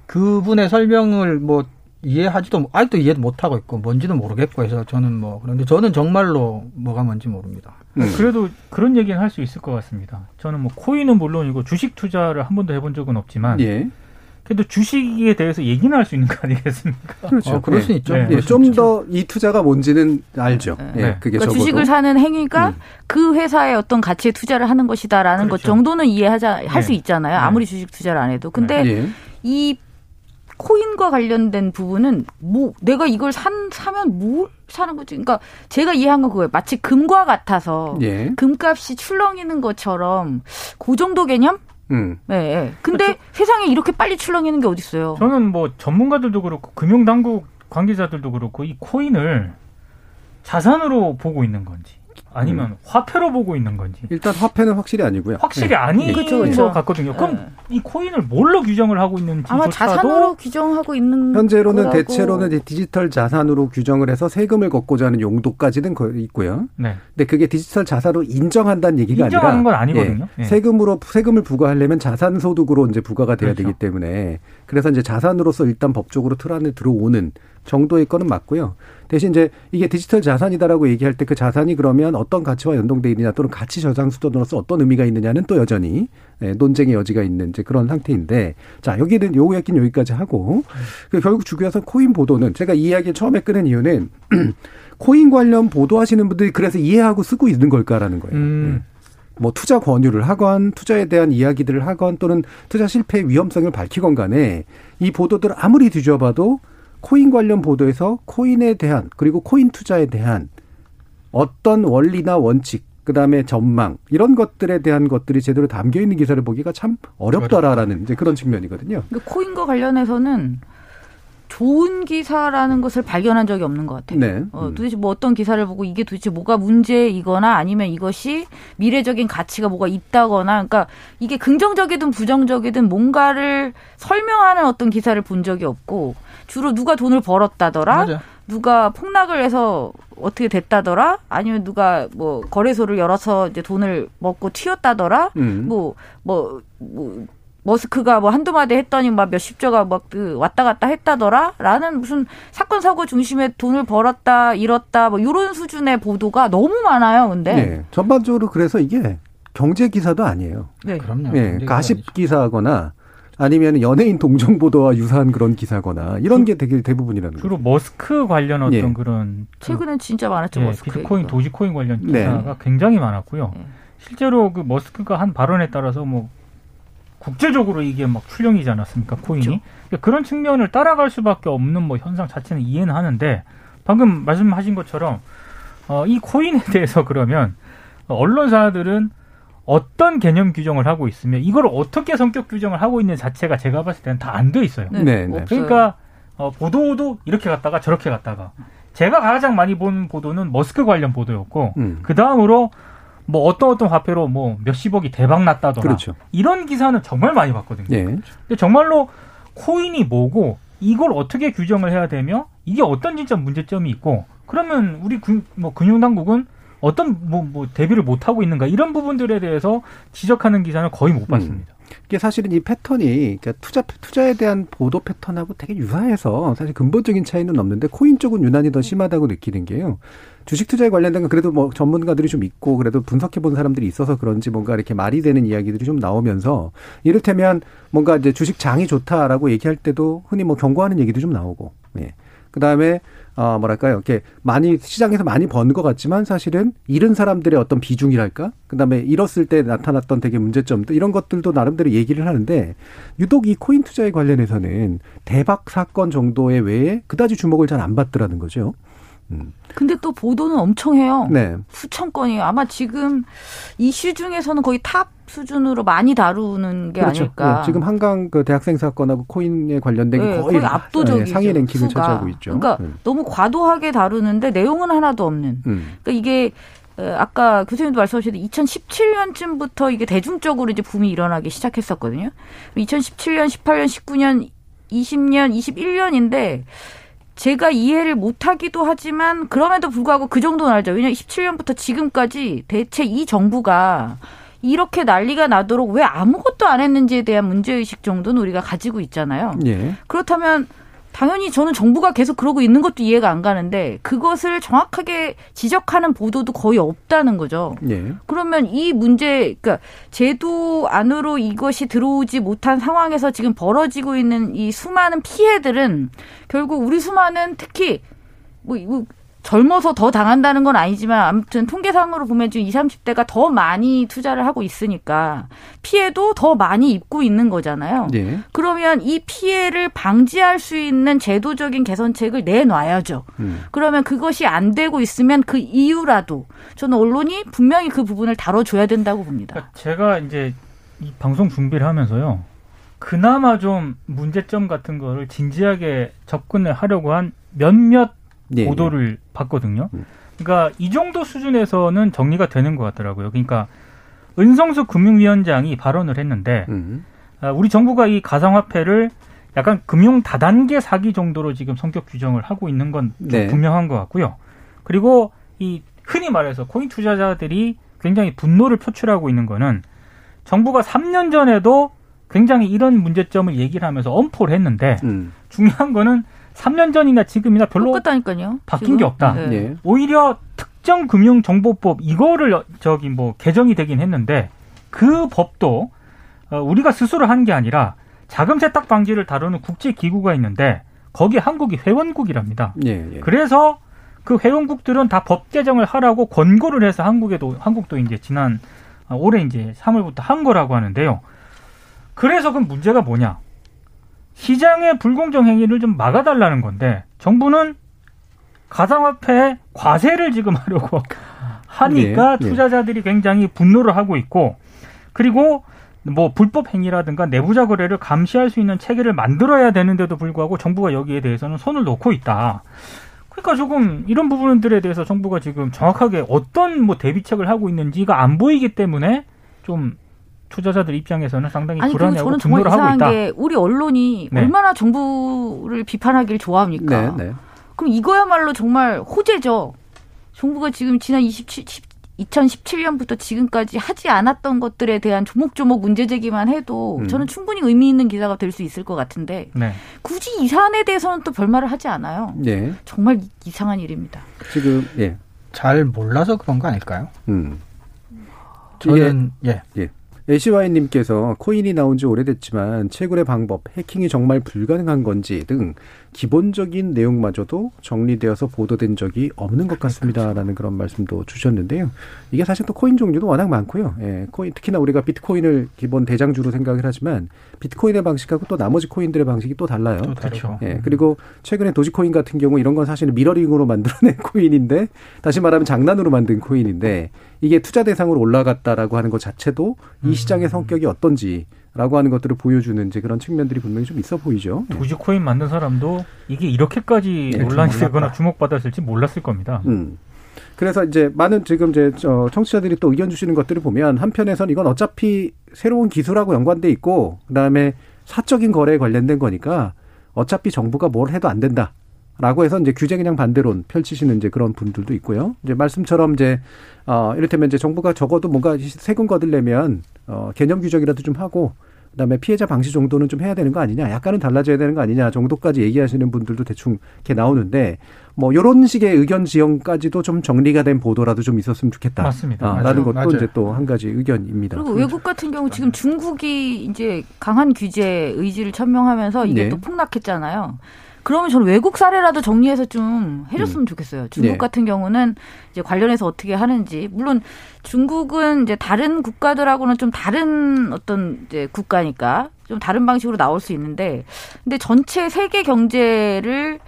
S4: 그분의 설명을 뭐 이해하지도 못- 아직도 이해 못 하고 있고 뭔지도 모르겠고 해서 저는 뭐 그런데 저는 정말로 뭐가 뭔지 모릅니다.
S2: 음.
S5: 그래도 그런 얘기는 할 수 있을 것 같습니다. 저는 뭐 코인은 물론이고 주식 투자를 한 번도 해본 적은 없지만
S2: 예.
S5: 그래도 주식에 대해서 얘기는 할 수 있는 거 아니겠습니까?
S2: 그렇죠.
S4: 어, 그럴
S2: 예.
S4: 수 있죠.
S5: 네.
S2: 예,
S4: 그럴
S2: 수좀
S4: 있죠.
S2: 더이 투자가 뭔지는 알죠. 예,
S5: 네.
S2: 그게
S6: 그러니까
S2: 적어도.
S6: 주식을 사는 행위가
S2: 음.
S6: 그 회사의 어떤 가치에 투자를 하는 것이다라는 것
S5: 그렇죠.
S6: 정도는 이해하자 할수
S5: 네.
S6: 있잖아요.
S5: 네.
S6: 아무리 주식 투자를 안 해도. 근데
S2: 예.
S6: 이 코인과 관련된 부분은 뭐 내가 이걸 산 사면 뭘 사는 거지? 그러니까 제가 이해한 건 그거예요. 마치 금과 같아서
S2: 예.
S6: 금값이 출렁이는 것처럼 그 정도 개념?
S2: 음.
S6: 네. 네. 근데
S5: 그렇죠.
S6: 세상에 이렇게 빨리 출렁이는 게 어딨어요?
S5: 저는 뭐 전문가들도 그렇고 금융 당국 관계자들도 그렇고 이 코인을 자산으로 보고 있는 건지 아니면
S2: 음.
S5: 화폐로 보고 있는 건지
S2: 일단 화폐는 확실히 아니고요.
S5: 확실히
S2: 예.
S5: 아닌
S6: 그렇죠,
S5: 것
S6: 그렇죠.
S5: 같거든요. 그럼
S6: 네.
S5: 이 코인을 뭘로 규정을 하고 있는지
S6: 아마 자산으로 규정하고 있는
S2: 현재로는
S6: 거라고.
S2: 대체로는 이제 디지털 자산으로 규정을 해서 세금을 걷고자 하는 용도까지는 거의 있고요.
S5: 네.
S2: 근데 그게 디지털 자산으로 인정한다는 얘기가
S5: 인정하는
S2: 아니라
S5: 건 아니거든요.
S2: 예,
S5: 예.
S2: 세금으로 세금을 부과하려면 자산 소득으로 이제 부과가 돼야
S5: 그렇죠.
S2: 되기 때문에 그래서 이제 자산으로서 일단 법적으로 틀 안에 들어오는 정도의 거는 맞고요. 대신 이제 이게 디지털 자산이다라고 얘기할 때 그 자산이 그러면 어떤 가치와 연동돼 있느냐 또는 가치 저장 수단으로서 어떤 의미가 있느냐는 또 여전히 예, 논쟁의 여지가 있는 이제 그런 상태인데 자 여기는 요 얘기는 여기까지 하고 그 결국 주교에서 코인 보도는 제가 이 이야기를 처음에 끊은 이유는 코인 관련 보도하시는 분들이 그래서 이해하고 쓰고 있는 걸까라는 거예요.
S5: 음.
S2: 예. 뭐 투자 권유를 하건 투자에 대한 이야기들을 하건 또는 투자 실패의 위험성을 밝히건 간에 이 보도들을 아무리 뒤져봐도 코인 관련 보도에서 코인에 대한 그리고 코인 투자에 대한 어떤 원리나 원칙 그다음에 전망 이런 것들에 대한 것들이 제대로 담겨 있는 기사를 보기가 참 어렵더라라는 이제 그런 측면이거든요.
S6: 근데 코인과 관련해서는 좋은 기사라는 것을 발견한 적이 없는 것 같아요.
S2: 네.
S6: 어,
S2: 음.
S6: 도대체 뭐 어떤 기사를 보고 이게 도대체 뭐가 문제이거나 아니면 이것이 미래적인 가치가 뭐가 있다거나 그러니까 이게 긍정적이든 부정적이든 뭔가를 설명하는 어떤 기사를 본 적이 없고 주로 누가 돈을 벌었다더라
S4: 맞아.
S6: 누가 폭락을 해서 어떻게 됐다더라 아니면 누가 뭐 거래소를 열어서 이제 돈을 먹고 튀었다더라
S2: 음.
S6: 뭐, 뭐, 뭐, 머스크가 뭐 한두 마디 했더니 막 몇십 조가 막 그 왔다 갔다 했다더라? 라는 무슨 사건, 사고 중심에 돈을 벌었다, 잃었다, 뭐 요런 수준의 보도가 너무 많아요, 근데.
S2: 네. 전반적으로 그래서 이게 경제 기사도 아니에요.
S6: 네.
S4: 그럼요.
S2: 예,
S4: 굉장히
S2: 가십 기사거나 아니면 연예인 동정 보도와 유사한 그런 기사거나 이런 게 되게 대부분이라는 거죠.
S5: 주로 머스크 관련 어떤
S2: 예.
S5: 그런 그
S6: 최근엔 진짜 많았죠,
S5: 예,
S6: 머스크.
S5: 비트코인. 도지코인 관련
S2: 네.
S5: 기사가 굉장히 많았고요.
S6: 네.
S5: 실제로 그 머스크가 한 발언에 따라서 뭐 국제적으로 이게 막 출렁이지 않았습니까 코인이
S6: 그렇죠.
S5: 그러니까 그런 측면을 따라갈 수밖에 없는 뭐 현상 자체는 이해는 하는데 방금 말씀하신 것처럼 어, 이 코인에 대해서 그러면 언론사들은 어떤 개념 규정을 하고 있으면 이걸 어떻게 성격 규정을 하고 있는 자체가 제가 봤을 때는 다 안 돼 있어요.
S6: 네.
S2: 네, 네.
S5: 그러니까 어, 보도도 이렇게 갔다가 저렇게 갔다가 제가 가장 많이 본 보도는 머스크 관련 보도였고
S2: 음.
S5: 그 다음으로 뭐 어떤 어떤 화폐로 뭐 몇십억이 대박 났다더라
S2: 그렇죠.
S5: 이런 기사는 정말 많이 봤거든요.
S2: 예.
S5: 근데 정말로 코인이 뭐고 이걸 어떻게 규정을 해야 되며 이게 어떤 진짜 문제점이 있고 그러면 우리 금, 뭐 금융당국은 어떤 뭐, 뭐 대비를 못 하고 있는가 이런 부분들에 대해서 지적하는 기사는 거의 못 봤습니다.
S2: 이게 사실은 이 패턴이 그러니까 투자 투자에 대한 보도 패턴하고 되게 유사해서 사실 근본적인 차이는 없는데 코인 쪽은 유난히 더 심하다고 느끼는 게요. 주식 투자에 관련된 건 그래도 뭐 전문가들이 좀 있고 그래도 분석해 본 사람들이 있어서 그런지 뭔가 이렇게 말이 되는 이야기들이 좀 나오면서 이를테면 뭔가 이제 주식 장이 좋다라고 얘기할 때도 흔히 뭐 경고하는 얘기도 좀 나오고 예. 그다음에 어 뭐랄까요 이렇게 많이 시장에서 많이 번것 같지만 사실은 잃은 사람들의 어떤 비중이랄까 그다음에 잃었을 때 나타났던 되게 문제점도 이런 것들도 나름대로 얘기를 하는데 유독 이 코인 투자에 관련해서는 대박 사건 정도의 외에 그다지 주목을 잘 안 받더라는 거죠. 음.
S6: 근데 또 보도는 엄청 해요.
S2: 네.
S6: 수천 건이에요. 아마 지금 이슈 중에서는 거의 탑 수준으로 많이 다루는 게
S2: 그렇죠.
S6: 아닐까.
S2: 네, 지금 한강 그 대학생 사건하고 코인에 관련된 게
S6: 네,
S2: 거의,
S6: 거의 압도적이죠.
S2: 네, 상위 랭킹을
S6: 수가.
S2: 차지하고 있죠.
S6: 그러니까
S2: 음.
S6: 너무 과도하게 다루는데 내용은 하나도 없는.
S2: 음.
S6: 그러니까 이게 어, 아까 교수님도 말씀하셨듯이 2017년쯤부터 이게 대중적으로 이제 붐이 일어나기 시작했었거든요. 2017년, 18년, 19년, 20년, 21년인데 제가 이해를 못하기도 하지만 그럼에도 불구하고 그 정도는 알죠. 왜냐하면 17년부터 지금까지 대체 이 정부가 이렇게 난리가 나도록 왜 아무것도 안 했는지에 대한 문제의식 정도는 우리가 가지고 있잖아요.
S2: 예.
S6: 그렇다면 당연히 저는 정부가 계속 그러고 있는 것도 이해가 안 가는데 그것을 정확하게 지적하는 보도도 거의 없다는 거죠.
S2: 예.
S6: 그러면 이 문제, 그러니까 제도 안으로 이것이 들어오지 못한 상황에서 지금 벌어지고 있는 이 수많은 피해들은 결국 우리 수많은 특히 뭐, 뭐 젊어서 더 당한다는 건 아니지만 아무튼 통계상으로 보면 지금 20, 30대가 더 많이 투자를 하고 있으니까 피해도 더 많이 입고 있는 거잖아요.
S2: 예.
S6: 그러면 이 피해를 방지할 수 있는 제도적인 개선책을 내놔야죠.
S2: 음.
S6: 그러면 그것이 안 되고 있으면 그 이유라도 저는 언론이 분명히 그 부분을 다뤄줘야 된다고 봅니다.
S5: 그러니까 제가 이제 이 방송 준비를 하면서요. 그나마 좀 문제점 같은 거를 진지하게 접근을 하려고 한 몇몇
S2: 예.
S5: 보도를 봤거든요.
S2: 음.
S5: 그러니까 이 정도 수준에서는 정리가 되는 것 같더라고요. 그러니까 은성수 금융위원장이 발언을 했는데
S2: 음.
S5: 아, 우리 정부가 이 가상화폐를 약간 금융 다단계 사기 정도로 지금 성격 규정을 하고 있는 건좀
S2: 네.
S5: 분명한 것 같고요. 그리고 이 흔히 말해서 코인 투자자들이 굉장히 분노를 표출하고 있는 거는 정부가 3년 전에도 굉장히 이런 문제점을 얘기를 하면서 엄포를 했는데
S2: 음.
S5: 중요한 거는 3년 전이나 지금이나 별로
S6: 똑같다니까요.
S5: 바뀐
S6: 지금.
S5: 게 없다.
S6: 네.
S2: 예.
S5: 오히려 특정 금융 정보법 이거를 저기 뭐 개정이 되긴 했는데 그 법도 어, 우리가 스스로 한 게 아니라 자금 세탁 방지를 다루는 국제 기구가 있는데 거기 한국이 회원국이랍니다.
S2: 예. 예.
S5: 그래서 그 회원국들은 다 법 개정을 하라고 권고를 해서 한국에도 한국도 이제 지난 어, 올해 이제 3월부터 한 거라고 하는데요. 그래서 그 문제가 뭐냐? 시장의 불공정 행위를 좀 막아달라는 건데 정부는 가상화폐에 과세를 지금 하려고 하니까
S2: 예, 예.
S5: 투자자들이 굉장히 분노를 하고 있고 그리고 뭐 불법 행위라든가 내부자 거래를 감시할 수 있는 체계를 만들어야 되는데도 불구하고 정부가 여기에 대해서는 손을 놓고 있다. 그러니까 조금 이런 부분들에 대해서 정부가 지금 정확하게 어떤 뭐 대비책을 하고 있는지가 안 보이기 때문에 좀 투자자들 입장에서는 상당히
S6: 아니
S5: 불안해하고
S6: 저는 정말
S5: 분노를 하고
S6: 이상한
S5: 있다.
S6: 게 우리 언론이
S5: 네.
S6: 얼마나 정부를 비판하기를 좋아합니까?
S2: 네, 네.
S6: 그럼 이거야말로 정말 호재죠. 정부가 지금 지난 27, 2017년부터 지금까지 하지 않았던 것들에 대한 조목조목 문제 제기만 해도
S2: 음.
S6: 저는 충분히 의미 있는 기사가 될 수 있을 것 같은데
S5: 네.
S6: 굳이 이 사안에 대해서는 또 별말을 하지 않아요.
S2: 예.
S6: 정말 이상한 일입니다.
S2: 지금 예.
S4: 잘 몰라서 그런 거 아닐까요?
S2: 음.
S4: 저는 예.
S2: 애시와이님께서 코인이 나온 지 오래됐지만 채굴의 방법, 해킹이 정말 불가능한 건지 등 기본적인 내용마저도 정리되어서 보도된 적이 없는 것 같습니다라는 그런 말씀도 주셨는데요. 이게 사실 또 코인 종류도 워낙 많고요. 예, 코인 특히나 우리가 비트코인을 기본 대장주로 생각을 하지만 비트코인의 방식하고 또 나머지 코인들의 방식이 또 달라요.
S4: 또
S5: 그렇죠.
S2: 예, 그리고 최근에 도지코인 같은 경우 이런 건 사실은 미러링으로 만들어낸 코인인데 다시 말하면 장난으로 만든 코인인데 이게 투자 대상으로 올라갔다라고 하는 것 자체도 이 시장의 성격이 어떤지 라고 하는 것들을 보여주는 이제 그런 측면들이 분명히 좀 있어 보이죠. 네.
S5: 도지코인 만든 사람도 이게 이렇게까지
S2: 네,
S5: 논란이
S4: 몰랐다.
S5: 되거나 주목받았을지 몰랐을 겁니다.
S2: 음. 그래서 이제 많은 지금 이제 저 청취자들이 또 의견 주시는 것들을 보면 한편에선 이건 어차피 새로운 기술하고 연관돼 있고 그다음에 사적인 거래에 관련된 거니까 어차피 정부가 뭘 해도 안 된다. 라고 해서 이제 규제 그냥 반대론 펼치시는 이제 그런 분들도 있고요. 이제 말씀처럼 이제 어 이를테면 이제 정부가 적어도 뭔가 세금 거들려면 어 개념 규정이라도 좀 하고 그다음에 피해자 방지 정도는 좀 해야 되는 거 아니냐, 약간은 달라져야 되는 거 아니냐 정도까지 얘기하시는 분들도 대충 이렇게 나오는데 뭐 요런 식의 의견 지형까지도 좀 정리가 된 보도라도 좀 있었으면 좋겠다.
S5: 맞습니다.
S2: 아. 라는 것도
S4: 맞아요.
S2: 이제 또 한 가지 의견입니다.
S6: 그리고 외국 같은 경우 지금 중국이 이제 강한 규제 의지를 천명하면서 이게
S2: 네.
S6: 또 폭락했잖아요. 그러면 저는 외국 사례라도 정리해서 좀 해줬으면 좋겠어요. 중국
S2: 네.
S6: 같은 경우는 이제 관련해서 어떻게 하는지 물론 중국은 이제 다른 국가들하고는 좀 다른 어떤 이제 국가니까 좀 다른 방식으로 나올 수 있는데 근데 전체 세계 경제를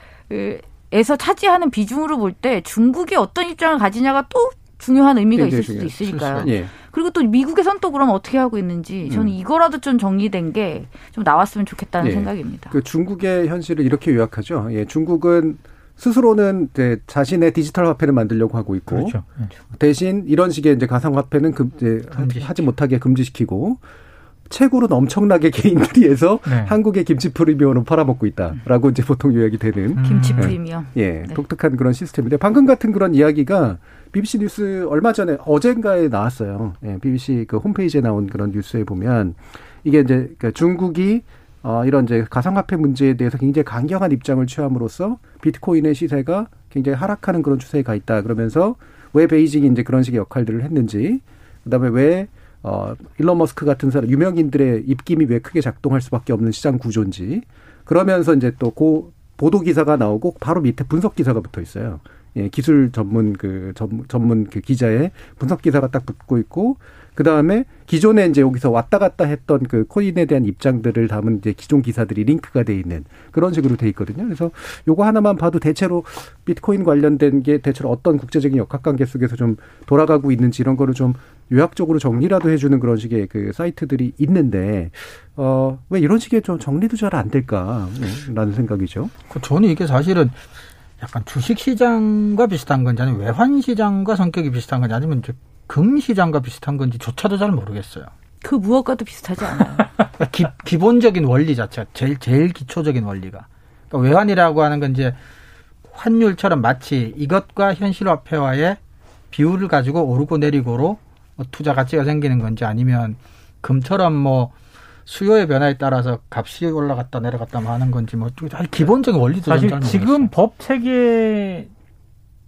S6: 에서 차지하는 비중으로 볼 때 중국이 어떤 입장을 가지냐가 또 중요한 의미가
S2: 굉장히
S6: 있을 수도. 있으니까요.
S2: 예.
S6: 그리고 또 미국에선 또 그럼 어떻게 하고 있는지 저는
S2: 음.
S6: 이거라도 좀 정리된 게 좀 나왔으면 좋겠다는
S2: 네.
S6: 생각입니다.
S2: 그 중국의 현실을 이렇게 요약하죠. 예, 중국은 스스로는 이제 자신의 디지털 화폐를 만들려고 하고 있고
S5: 그렇죠. 예.
S2: 대신 이런 식의 이제 가상 화폐는 금, 이제. 하지 못하게 금지시키고 채굴은 엄청나게 개인들이 해서
S5: 네.
S2: 한국의 김치 프리미엄으로 팔아먹고 있다라고 이제 보통 요약이 되는
S5: 음.
S6: 김치
S2: 네.
S6: 프리미엄.
S2: 예
S6: 네.
S2: 독특한 그런 시스템인데 방금 같은 그런 이야기가 BBC 뉴스 얼마 전에 어젠가에 나왔어요. 예, BBC 그 홈페이지에 나온 그런 뉴스에 보면 이게 이제 그 중국이 어, 이런 이제 가상화폐 문제에 대해서 굉장히 강경한 입장을 취함으로써 비트코인의 시세가 굉장히 하락하는 그런 추세에 가 있다. 그러면서 왜 베이징이 이제 그런 식의 역할들을 했는지, 그 다음에 왜 어, 일론 머스크 같은 사람 유명인들의 입김이 왜 크게 작동할 수밖에 없는 시장 구조인지 그러면서 이제 또 고 보도 기사가 나오고 바로 밑에 분석 기사가 붙어 있어요. 예, 기술 전문 그 전문, 전문 그 기자의 분석 기사가 딱 붙고 있고 그 다음에 기존에 이제 여기서 왔다 갔다 했던 그 코인에 대한 입장들을 담은 이제 기존 기사들이 링크가 돼 있는 그런 식으로 돼 있거든요. 그래서 요거 하나만 봐도 대체로 비트코인 관련된 게 대체로 어떤 국제적인 역학관계 속에서 좀 돌아가고 있는지 이런 거를 좀 요약적으로 정리라도 해주는 그런 식의 그 사이트들이 있는데 어 왜 이런 식의 좀 정리도 잘 안 될까라는 생각이죠.
S4: 그 저는 이게 사실은 약간 주식 시장과 비슷한 건지 아니면 외환 시장과 성격이 비슷한 건지 아니면 금 시장과 비슷한 건지 조차도 잘 모르겠어요.
S6: 그 무엇과도 비슷하지 않아요.
S4: 기, 기본적인 원리 자체가 제일 제일 기초적인 원리가 그러니까 외환이라고 하는 건 이제 환율처럼 마치 이것과 현실화폐와의 비율을 가지고 오르고 내리고로 뭐 투자 가치가 생기는 건지 아니면 금처럼 뭐 수요의 변화에 따라서 값이 올라갔다 내려갔다 뭐 하는 건지 뭐좀 기본적인 원리도
S5: 사실
S4: 잘 모르겠어요.
S5: 지금 법 체계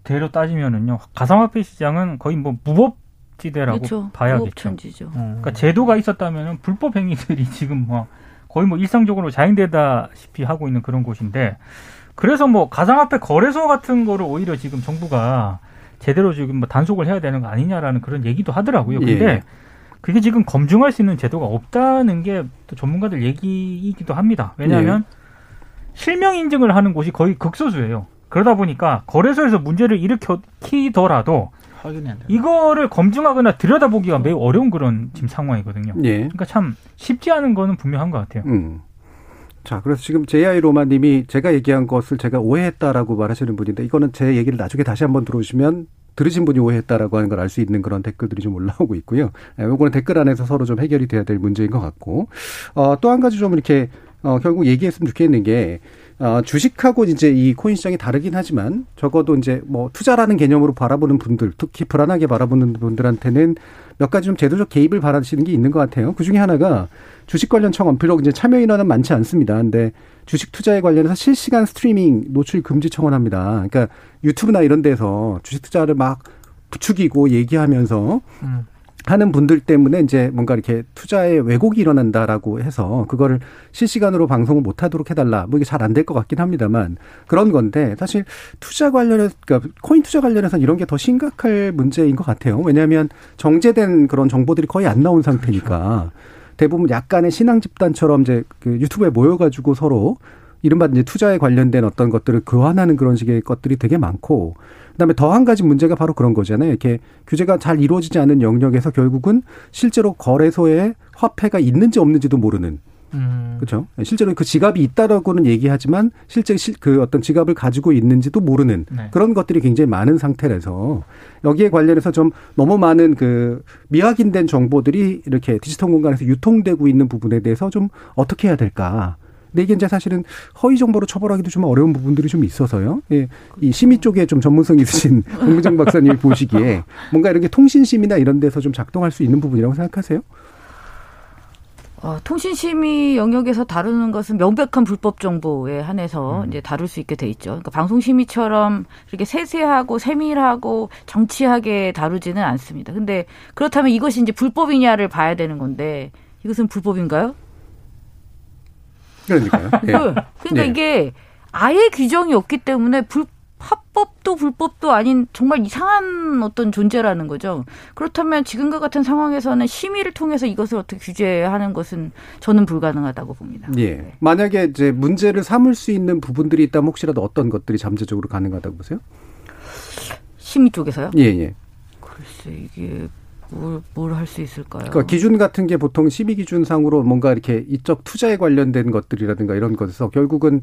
S5: 대로 따지면은요 가상화폐 시장은 거의 뭐 무법 지대라고
S6: 그렇죠.
S5: 봐야겠죠.
S6: 무업천지죠.
S4: 음.
S5: 그러니까 제도가 있었다면은 불법 행위들이 지금 뭐 거의 뭐 일상적으로 자행되다시피 하고 있는 그런 곳인데 그래서 뭐 가상화폐 거래소 같은 거를 오히려 지금 정부가 제대로 지금 뭐 단속을 해야 되는 거 아니냐라는 그런 얘기도 하더라고요. 근데
S2: 예.
S5: 그게 지금 검증할 수 있는 제도가 없다는 게 또 전문가들 얘기이기도 합니다. 왜냐하면 실명 인증을 하는 곳이 거의 극소수예요. 그러다 보니까 거래소에서 문제를 일으키더라도
S4: 확인해야 돼요.
S5: 이거를 검증하거나 들여다보기가 매우 어려운 그런 지금 상황이거든요.
S2: 예.
S5: 그러니까 참 쉽지 않은 거는 분명한 것 같아요.
S2: 음. 자, 그래서 지금 JI 로마님이 제가 얘기한 것을 제가 오해했다라고 말하시는 분인데 이거는 제 얘기를 나중에 다시 한번 들어오시면 들으신 분이 오해했다라고 하는 걸 알 수 있는 그런 댓글들이 좀 올라오고 있고요. 예, 요거는 댓글 안에서 서로 좀 해결이 돼야 될 문제인 것 같고, 어, 또 한 가지 좀 이렇게, 어, 결국 얘기했으면 좋겠는 게, 어, 주식하고 이제 이 코인 시장이 다르긴 하지만 적어도 이제 뭐 투자라는 개념으로 바라보는 분들, 특히 불안하게 바라보는 분들한테는 몇 가지 좀 제도적 개입을 바라시는 게 있는 것 같아요. 그 중에 하나가 주식 관련 청원, 비록 이제 참여 인원은 많지 않습니다. 근데 주식 투자에 관련해서 실시간 스트리밍 노출 금지 청원합니다. 그러니까 유튜브나 이런 데서 주식 투자를 막 부추기고 얘기하면서
S4: 음.
S2: 하는 분들 때문에 이제 뭔가 이렇게 투자에 왜곡이 일어난다라고 해서 그거를 실시간으로 방송을 못 하도록 해달라. 뭐 이게 잘 안 될 것 같긴 합니다만 그런 건데 사실 투자 관련해서 그러니까 코인 투자 관련해서는 이런 게 더 심각할 문제인 것 같아요. 왜냐하면 정제된 그런 정보들이 거의 안 나온 상태니까 대부분 약간의 신앙 집단처럼 이제 그 유튜브에 모여가지고 서로 이른바 이제 투자에 관련된 어떤 것들을 교환하는 그런 식의 것들이 되게 많고 그다음에 더 한 가지 문제가 바로 그런 거잖아요. 이렇게 규제가 잘 이루어지지 않은 영역에서 결국은 실제로 거래소에 화폐가 있는지 없는지도 모르는
S4: 음.
S2: 그렇죠. 실제로 그 지갑이 있다라고는 얘기하지만 실제 그 어떤 지갑을 가지고 있는지도 모르는
S5: 네.
S2: 그런 것들이 굉장히 많은 상태라서 여기에 관련해서 좀 너무 많은 그 미확인된 정보들이 이렇게 디지털 공간에서 유통되고 있는 부분에 대해서 좀 어떻게 해야 될까? 근데 이게 이제 사실은 허위 정보로 처벌하기도 좀 어려운 부분들이 좀 있어서요. 예, 이 심의 쪽에 좀 전문성 있으신 공부장 박사님이 보시기에 뭔가 이렇게 통신심이나 이런 데서 좀 작동할 수 있는 부분이라고 생각하세요?
S6: 어, 통신심의 영역에서 다루는 것은 명백한 불법 정보에 한해서
S2: 음.
S6: 이제 다룰 수 있게 돼 있죠. 그러니까 방송심의처럼 이렇게 세세하고 세밀하고 정치하게 다루지는 않습니다. 근데 그렇다면 이것이 이제 불법이냐를 봐야 되는 건데 이것은 불법인가요?
S2: 그러니까요. 예.
S6: 그러니까
S2: 예.
S6: 이게 아예 규정이 없기 때문에 불 합법도 불법도 아닌 정말 이상한 어떤 존재라는 거죠. 그렇다면 지금과 같은 상황에서는 심의를 통해서 이것을 어떻게 규제하는 것은 저는 불가능하다고 봅니다.
S2: 예. 만약에 이제 문제를 삼을 수 있는 부분들이 있다면 혹시라도 어떤 것들이 잠재적으로 가능하다고 보세요?
S6: 심의 쪽에서요?
S2: 예, 예.
S6: 글쎄 이게 뭘뭘할 수 있을까요?
S2: 그러니까 기준 같은 게 보통 심의 기준상으로 뭔가 이렇게 이쪽 투자에 관련된 것들이라든가 이런 것에서 결국은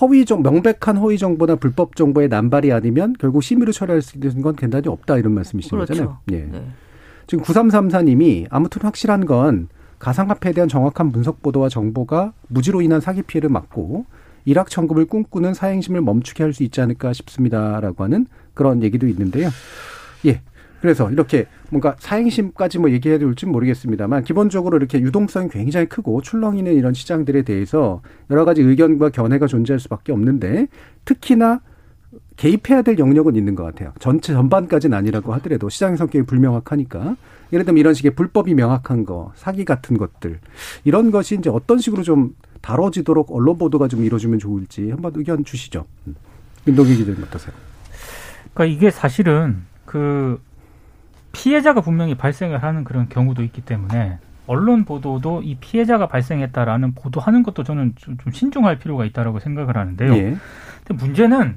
S2: 허위 정 명백한 허위 정보나 불법 정보의 남발이 아니면 결국 심의로 처리할 수 있는 건 괜단이 없다 이런 말씀이신
S6: 그렇죠.
S2: 거잖아요. 예.
S6: 네.
S2: 지금 9334님이 아무튼 확실한 건 가상화폐에 대한 정확한 분석 보도와 정보가 무지로 인한 사기 피해를 막고 일확천금을 꿈꾸는 사행심을 멈추게 할 수 있지 않을까 싶습니다라고 하는 그런 얘기도 있는데요. 예. 그래서 이렇게 뭔가 사행심까지 뭐 얘기해야 될지 모르겠습니다만 기본적으로 이렇게 유동성이 굉장히 크고 출렁이는 이런 시장들에 대해서 여러 가지 의견과 견해가 존재할 수밖에 없는데 특히나 개입해야 될 영역은 있는 것 같아요. 전체 전반까지는 아니라고 하더라도 시장의 성격이 불명확하니까 예를 들면 이런 식의 불법이 명확한 거, 사기 같은 것들 이런 것이 이제 어떤 식으로 좀 다뤄지도록 언론 보도가 좀 이루어지면 좋을지 한번 의견 주시죠. 음. 윤동기 기자님 어떠세요?
S5: 그러니까 이게 사실은 그 피해자가 분명히 발생을 하는 그런 경우도 있기 때문에 언론 보도도 이 피해자가 발생했다라는 보도하는 것도 저는 좀, 좀 신중할 필요가 있다라고 생각을 하는데요.
S2: 예.
S5: 근데 문제는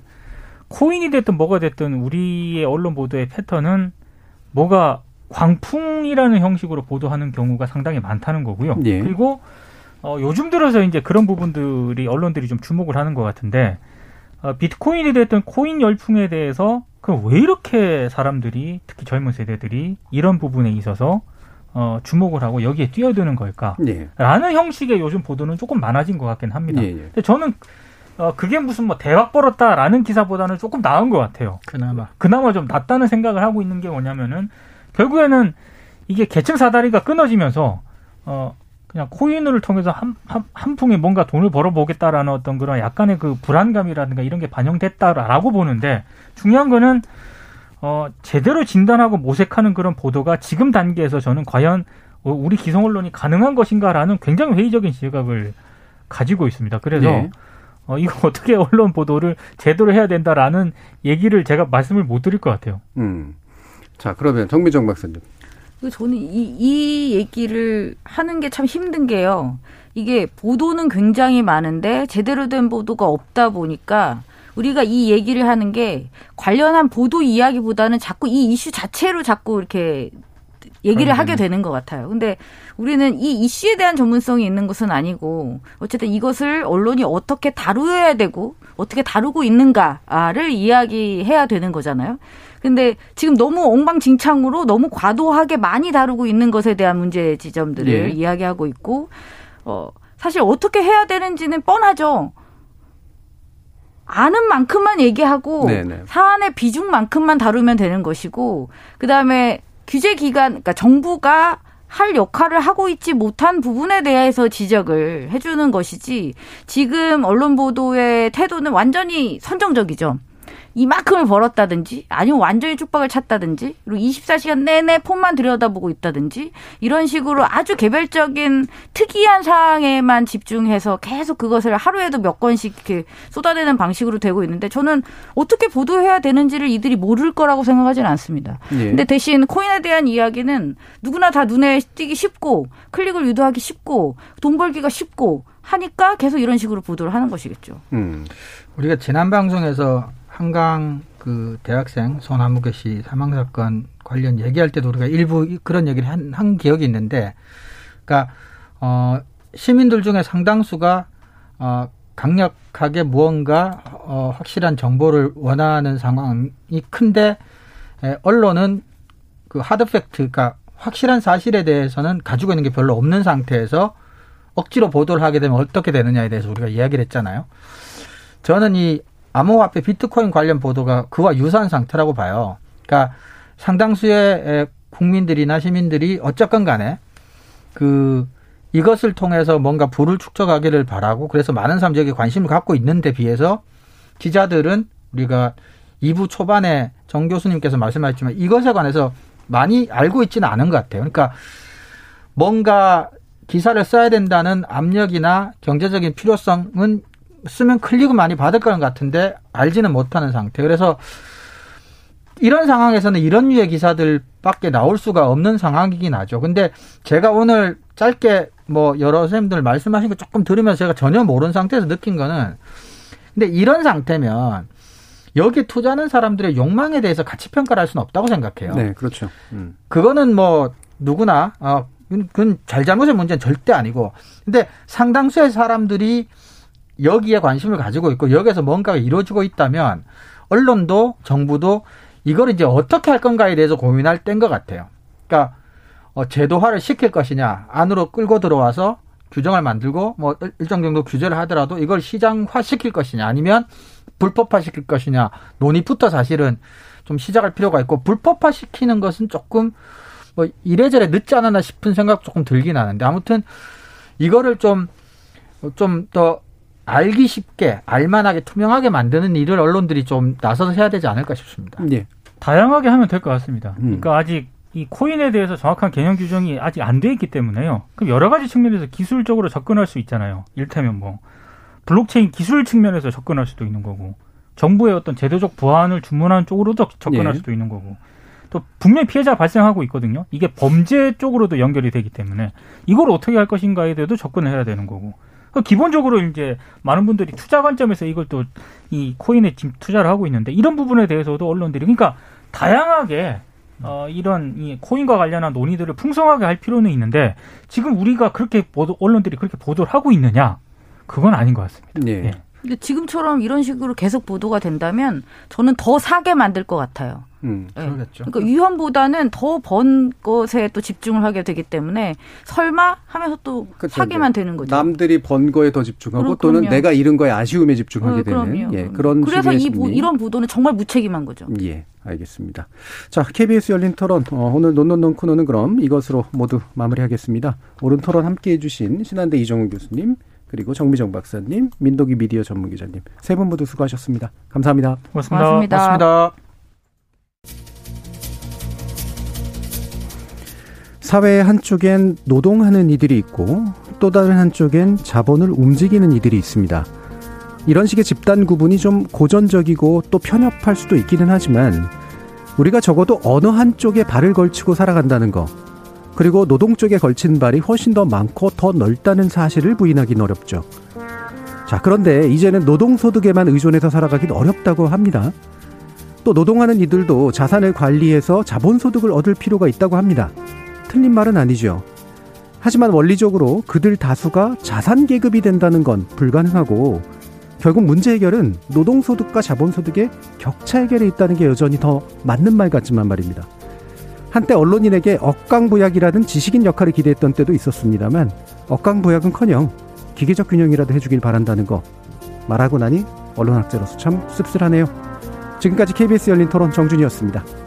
S5: 코인이 됐든 뭐가 됐든 우리의 언론 보도의 패턴은 뭐가 광풍이라는 형식으로 보도하는 경우가 상당히 많다는 거고요.
S2: 예.
S5: 그리고 어, 요즘 들어서 이제 그런 부분들이 언론들이 좀 주목을 하는 것 같은데 어, 비트코인이 됐든 코인 열풍에 대해서 그럼 왜 이렇게 사람들이 특히 젊은 세대들이 이런 부분에 있어서 어, 주목을 하고 여기에 뛰어드는 걸까?
S2: 예.
S5: 라는 형식의 요즘 보도는 조금 많아진 것 같긴 합니다.
S2: 예, 예.
S5: 근데 저는 어, 그게 무슨 뭐 대박 벌었다라는 기사보다는 조금 나은 것 같아요.
S4: 그나마.
S5: 그나마 좀 낫다는 생각을 하고 있는 게 뭐냐면은 결국에는 이게 계층 사다리가 끊어지면서 어 그냥 코인을 통해서 한, 한, 한 풍에 뭔가 돈을 벌어보겠다라는 어떤 그런 약간의 그 불안감이라든가 이런 게 반영됐다라고 보는데 중요한 거는 어 제대로 진단하고 모색하는 그런 보도가 지금 단계에서 저는 과연 어, 우리 기성 언론이 가능한 것인가라는 굉장히 회의적인 시각을 가지고 있습니다. 그래서
S2: 네.
S5: 어, 이거 어떻게 언론 보도를 제대로 해야 된다라는 얘기를 제가 말씀을 못 드릴 것 같아요.
S2: 음. 자, 그러면 정미정 박사님.
S6: 그 저는 이, 이 얘기를 하는 게 참 힘든 게요. 이게 보도는 굉장히 많은데 제대로 된 보도가 없다 보니까 우리가 이 얘기를 하는 게 관련한 보도 이야기보다는 자꾸 이 이슈 자체로 자꾸 이렇게 얘기를 하게 되는 것 같아요. 근데 우리는 이 이슈에 대한 전문성이 있는 것은 아니고 어쨌든 이것을 언론이 어떻게 다루어야 되고 어떻게 다루고 있는가를 이야기해야 되는 거잖아요. 근데 지금 너무 엉망진창으로 너무 과도하게 많이 다루고 있는 것에 대한 문제 지점들을
S2: 예.
S6: 이야기하고 있고 어 사실 어떻게 해야 되는지는 뻔하죠. 아는 만큼만 얘기하고
S2: 네네.
S6: 사안의 비중만큼만 다루면 되는 것이고 그다음에 규제 기관 그러니까 정부가 할 역할을 하고 있지 못한 부분에 대해서 지적을 해주는 것이지 지금 언론 보도의 태도는 완전히 선정적이죠. 이만큼을 벌었다든지 아니면 완전히 쪽박을 찼다든지 그리고 24시간 내내 폰만 들여다보고 있다든지 이런 식으로 아주 개별적인 특이한 사항에만 집중해서 계속 그것을 하루에도 몇 건씩 이렇게 쏟아내는 방식으로 되고 있는데 저는 어떻게 보도해야 되는지를 이들이 모를 거라고 생각하지는 않습니다.
S2: 예.
S6: 근데 대신 코인에 대한 이야기는 누구나 다 눈에 띄기 쉽고 클릭을 유도하기 쉽고 돈 벌기가 쉽고 하니까 계속 이런 식으로 보도를 하는 것이겠죠.
S2: 음.
S4: 우리가 지난 방송에서 한강 그 대학생 손아무개 씨 사망 사건 관련 얘기할 때도 우리가 일부 그런 얘기를 한, 한 기억이 있는데, 그러니까 어 시민들 중에 상당수가 어 강력하게 무언가 어 확실한 정보를 원하는 상황이 큰데 에, 언론은 그 하드 팩트, 그러니까 확실한 사실에 대해서는 가지고 있는 게 별로 없는 상태에서 억지로 보도를 하게 되면 어떻게 되느냐에 대해서 우리가 이야기를 했잖아요. 저는 이 암호화폐 비트코인 관련 보도가 그와 유사한 상태라고 봐요. 그러니까 상당수의 국민들이나 시민들이 어쨌건 간에 그 이것을 통해서 뭔가 부를 축적하기를 바라고 그래서 많은 사람들에게 관심을 갖고 있는데 비해서 기자들은 우리가 2부 초반에 정 교수님께서 말씀하셨지만 이것에 관해서 많이 알고 있지는 않은 것 같아요. 그러니까 뭔가 기사를 써야 된다는 압력이나 경제적인 필요성은 쓰면 클릭은 많이 받을 것 같은데 알지는 못하는 상태. 그래서 이런 상황에서는 이런 류의 기사들밖에 나올 수가 없는 상황이긴 하죠. 근데 제가 오늘 짧게 뭐 여러 선생님들 말씀하신 거 조금 들으면서 제가 전혀 모르는 상태에서 느낀 거는 근데 이런 상태면 여기에 투자하는 사람들의 욕망에 대해서 가치 평가를 할 수는 없다고 생각해요.
S2: 네, 그렇죠. 음.
S4: 그거는 뭐 누구나 어 그건 잘잘못의 문제는 절대 아니고 근데 상당수의 사람들이 여기에 관심을 가지고 있고 여기에서 뭔가가 이루어지고 있다면 언론도 정부도 이걸 이제 어떻게 할 건가에 대해서 고민할 때인 것 같아요. 그러니까 어, 제도화를 시킬 것이냐 안으로 끌고 들어와서 규정을 만들고 뭐 일정 정도 규제를 하더라도 이걸 시장화 시킬 것이냐 아니면 불법화 시킬 것이냐 논의부터 사실은 좀 시작할 필요가 있고 불법화 시키는 것은 조금 뭐 이래저래 늦지 않았나 싶은 생각 조금 들긴 하는데 아무튼 이거를 좀 좀 더 알기 쉽게 알만하게 투명하게 만드는 일을 언론들이 좀 나서서 해야 되지 않을까 싶습니다.
S2: 예.
S5: 다양하게 하면 될 것 같습니다.
S2: 음.
S5: 그러니까 아직 이 코인에 대해서 정확한 개념 규정이 아직 안 돼 있기 때문에요. 그럼 여러 가지 측면에서 기술적으로 접근할 수 있잖아요. 일테면 뭐 블록체인 기술 측면에서 접근할 수도 있는 거고 정부의 어떤 제도적 보완을 주문하는 쪽으로도 접근할
S2: 예.
S5: 수도 있는 거고 또 분명히 피해자 발생하고 있거든요. 이게 범죄 쪽으로도 연결이 되기 때문에 이걸 어떻게 할 것인가에 대해서도 접근을 해야 되는 거고 그 기본적으로 이제 많은 분들이 투자 관점에서 이걸 또 이 코인에 지금 투자를 하고 있는데 이런 부분에 대해서도 언론들이 그러니까 다양하게 어, 이런 이 코인과 관련한 논의들을 풍성하게 할 필요는 있는데 지금 우리가 그렇게 보도, 언론들이 그렇게 보도를 하고 있느냐? 그건 아닌 것 같습니다.
S2: 예.
S5: 예.
S6: 근데 지금처럼 이런 식으로 계속 보도가 된다면 저는 더 사게 만들 것 같아요.
S2: 음.
S6: 예.
S4: 그러겠죠.
S6: 그러니까 위험보다는 더 번 것에 또 집중을 하게 되기 때문에 설마 하면서 또
S2: 그쵸,
S6: 사게만
S2: 이제
S6: 되는 거죠.
S2: 남들이 번 거에 더 집중하고
S6: 그럼,
S2: 또는
S6: 그럼요.
S2: 내가 잃은 거에 아쉬움에 집중하게
S6: 어, 그럼요.
S2: 되는 예, 그런
S6: 그래서 이 보-. 이런 보도는 정말 무책임한 거죠.
S2: 예, 알겠습니다. 자, KBS 열린 토론 어, 오늘 논논논 코너는 그럼 이것으로 모두 마무리하겠습니다. 오른 토론 함께해 주신 신한대 이정훈 교수님 그리고 정미정 박사님, 민덕기 미디어 전문기자님 세 분 모두 수고하셨습니다. 감사합니다.
S5: 고맙습니다.
S6: 고맙습니다.
S4: 맞습니다.
S2: 사회의 한쪽엔 노동하는 이들이 있고 또 다른 한쪽엔 자본을 움직이는 이들이 있습니다. 이런 식의 집단 구분이 좀 고전적이고 또 편협할 수도 있기는 하지만 우리가 적어도 어느 한쪽에 발을 걸치고 살아간다는 거 그리고 노동 쪽에 걸친 발이 훨씬 더 많고 더 넓다는 사실을 부인하기는 어렵죠. 자, 그런데 이제는 노동소득에만 의존해서 살아가긴 어렵다고 합니다. 또 노동하는 이들도 자산을 관리해서 자본소득을 얻을 필요가 있다고 합니다. 틀린 말은 아니죠. 하지만 원리적으로 그들 다수가 자산 계급이 된다는 건 불가능하고 결국 문제 해결은 노동소득과 자본소득의 격차 해결에 있다는 게 여전히 더 맞는 말 같지만 말입니다. 한때 언론인에게 억강부약이라는 지식인 역할을 기대했던 때도 있었습니다만 억강부약은커녕 기계적 균형이라도 해주길 바란다는 거 말하고 나니 언론학자로서 참 씁쓸하네요. 지금까지 KBS 열린 토론 정준이었습니다.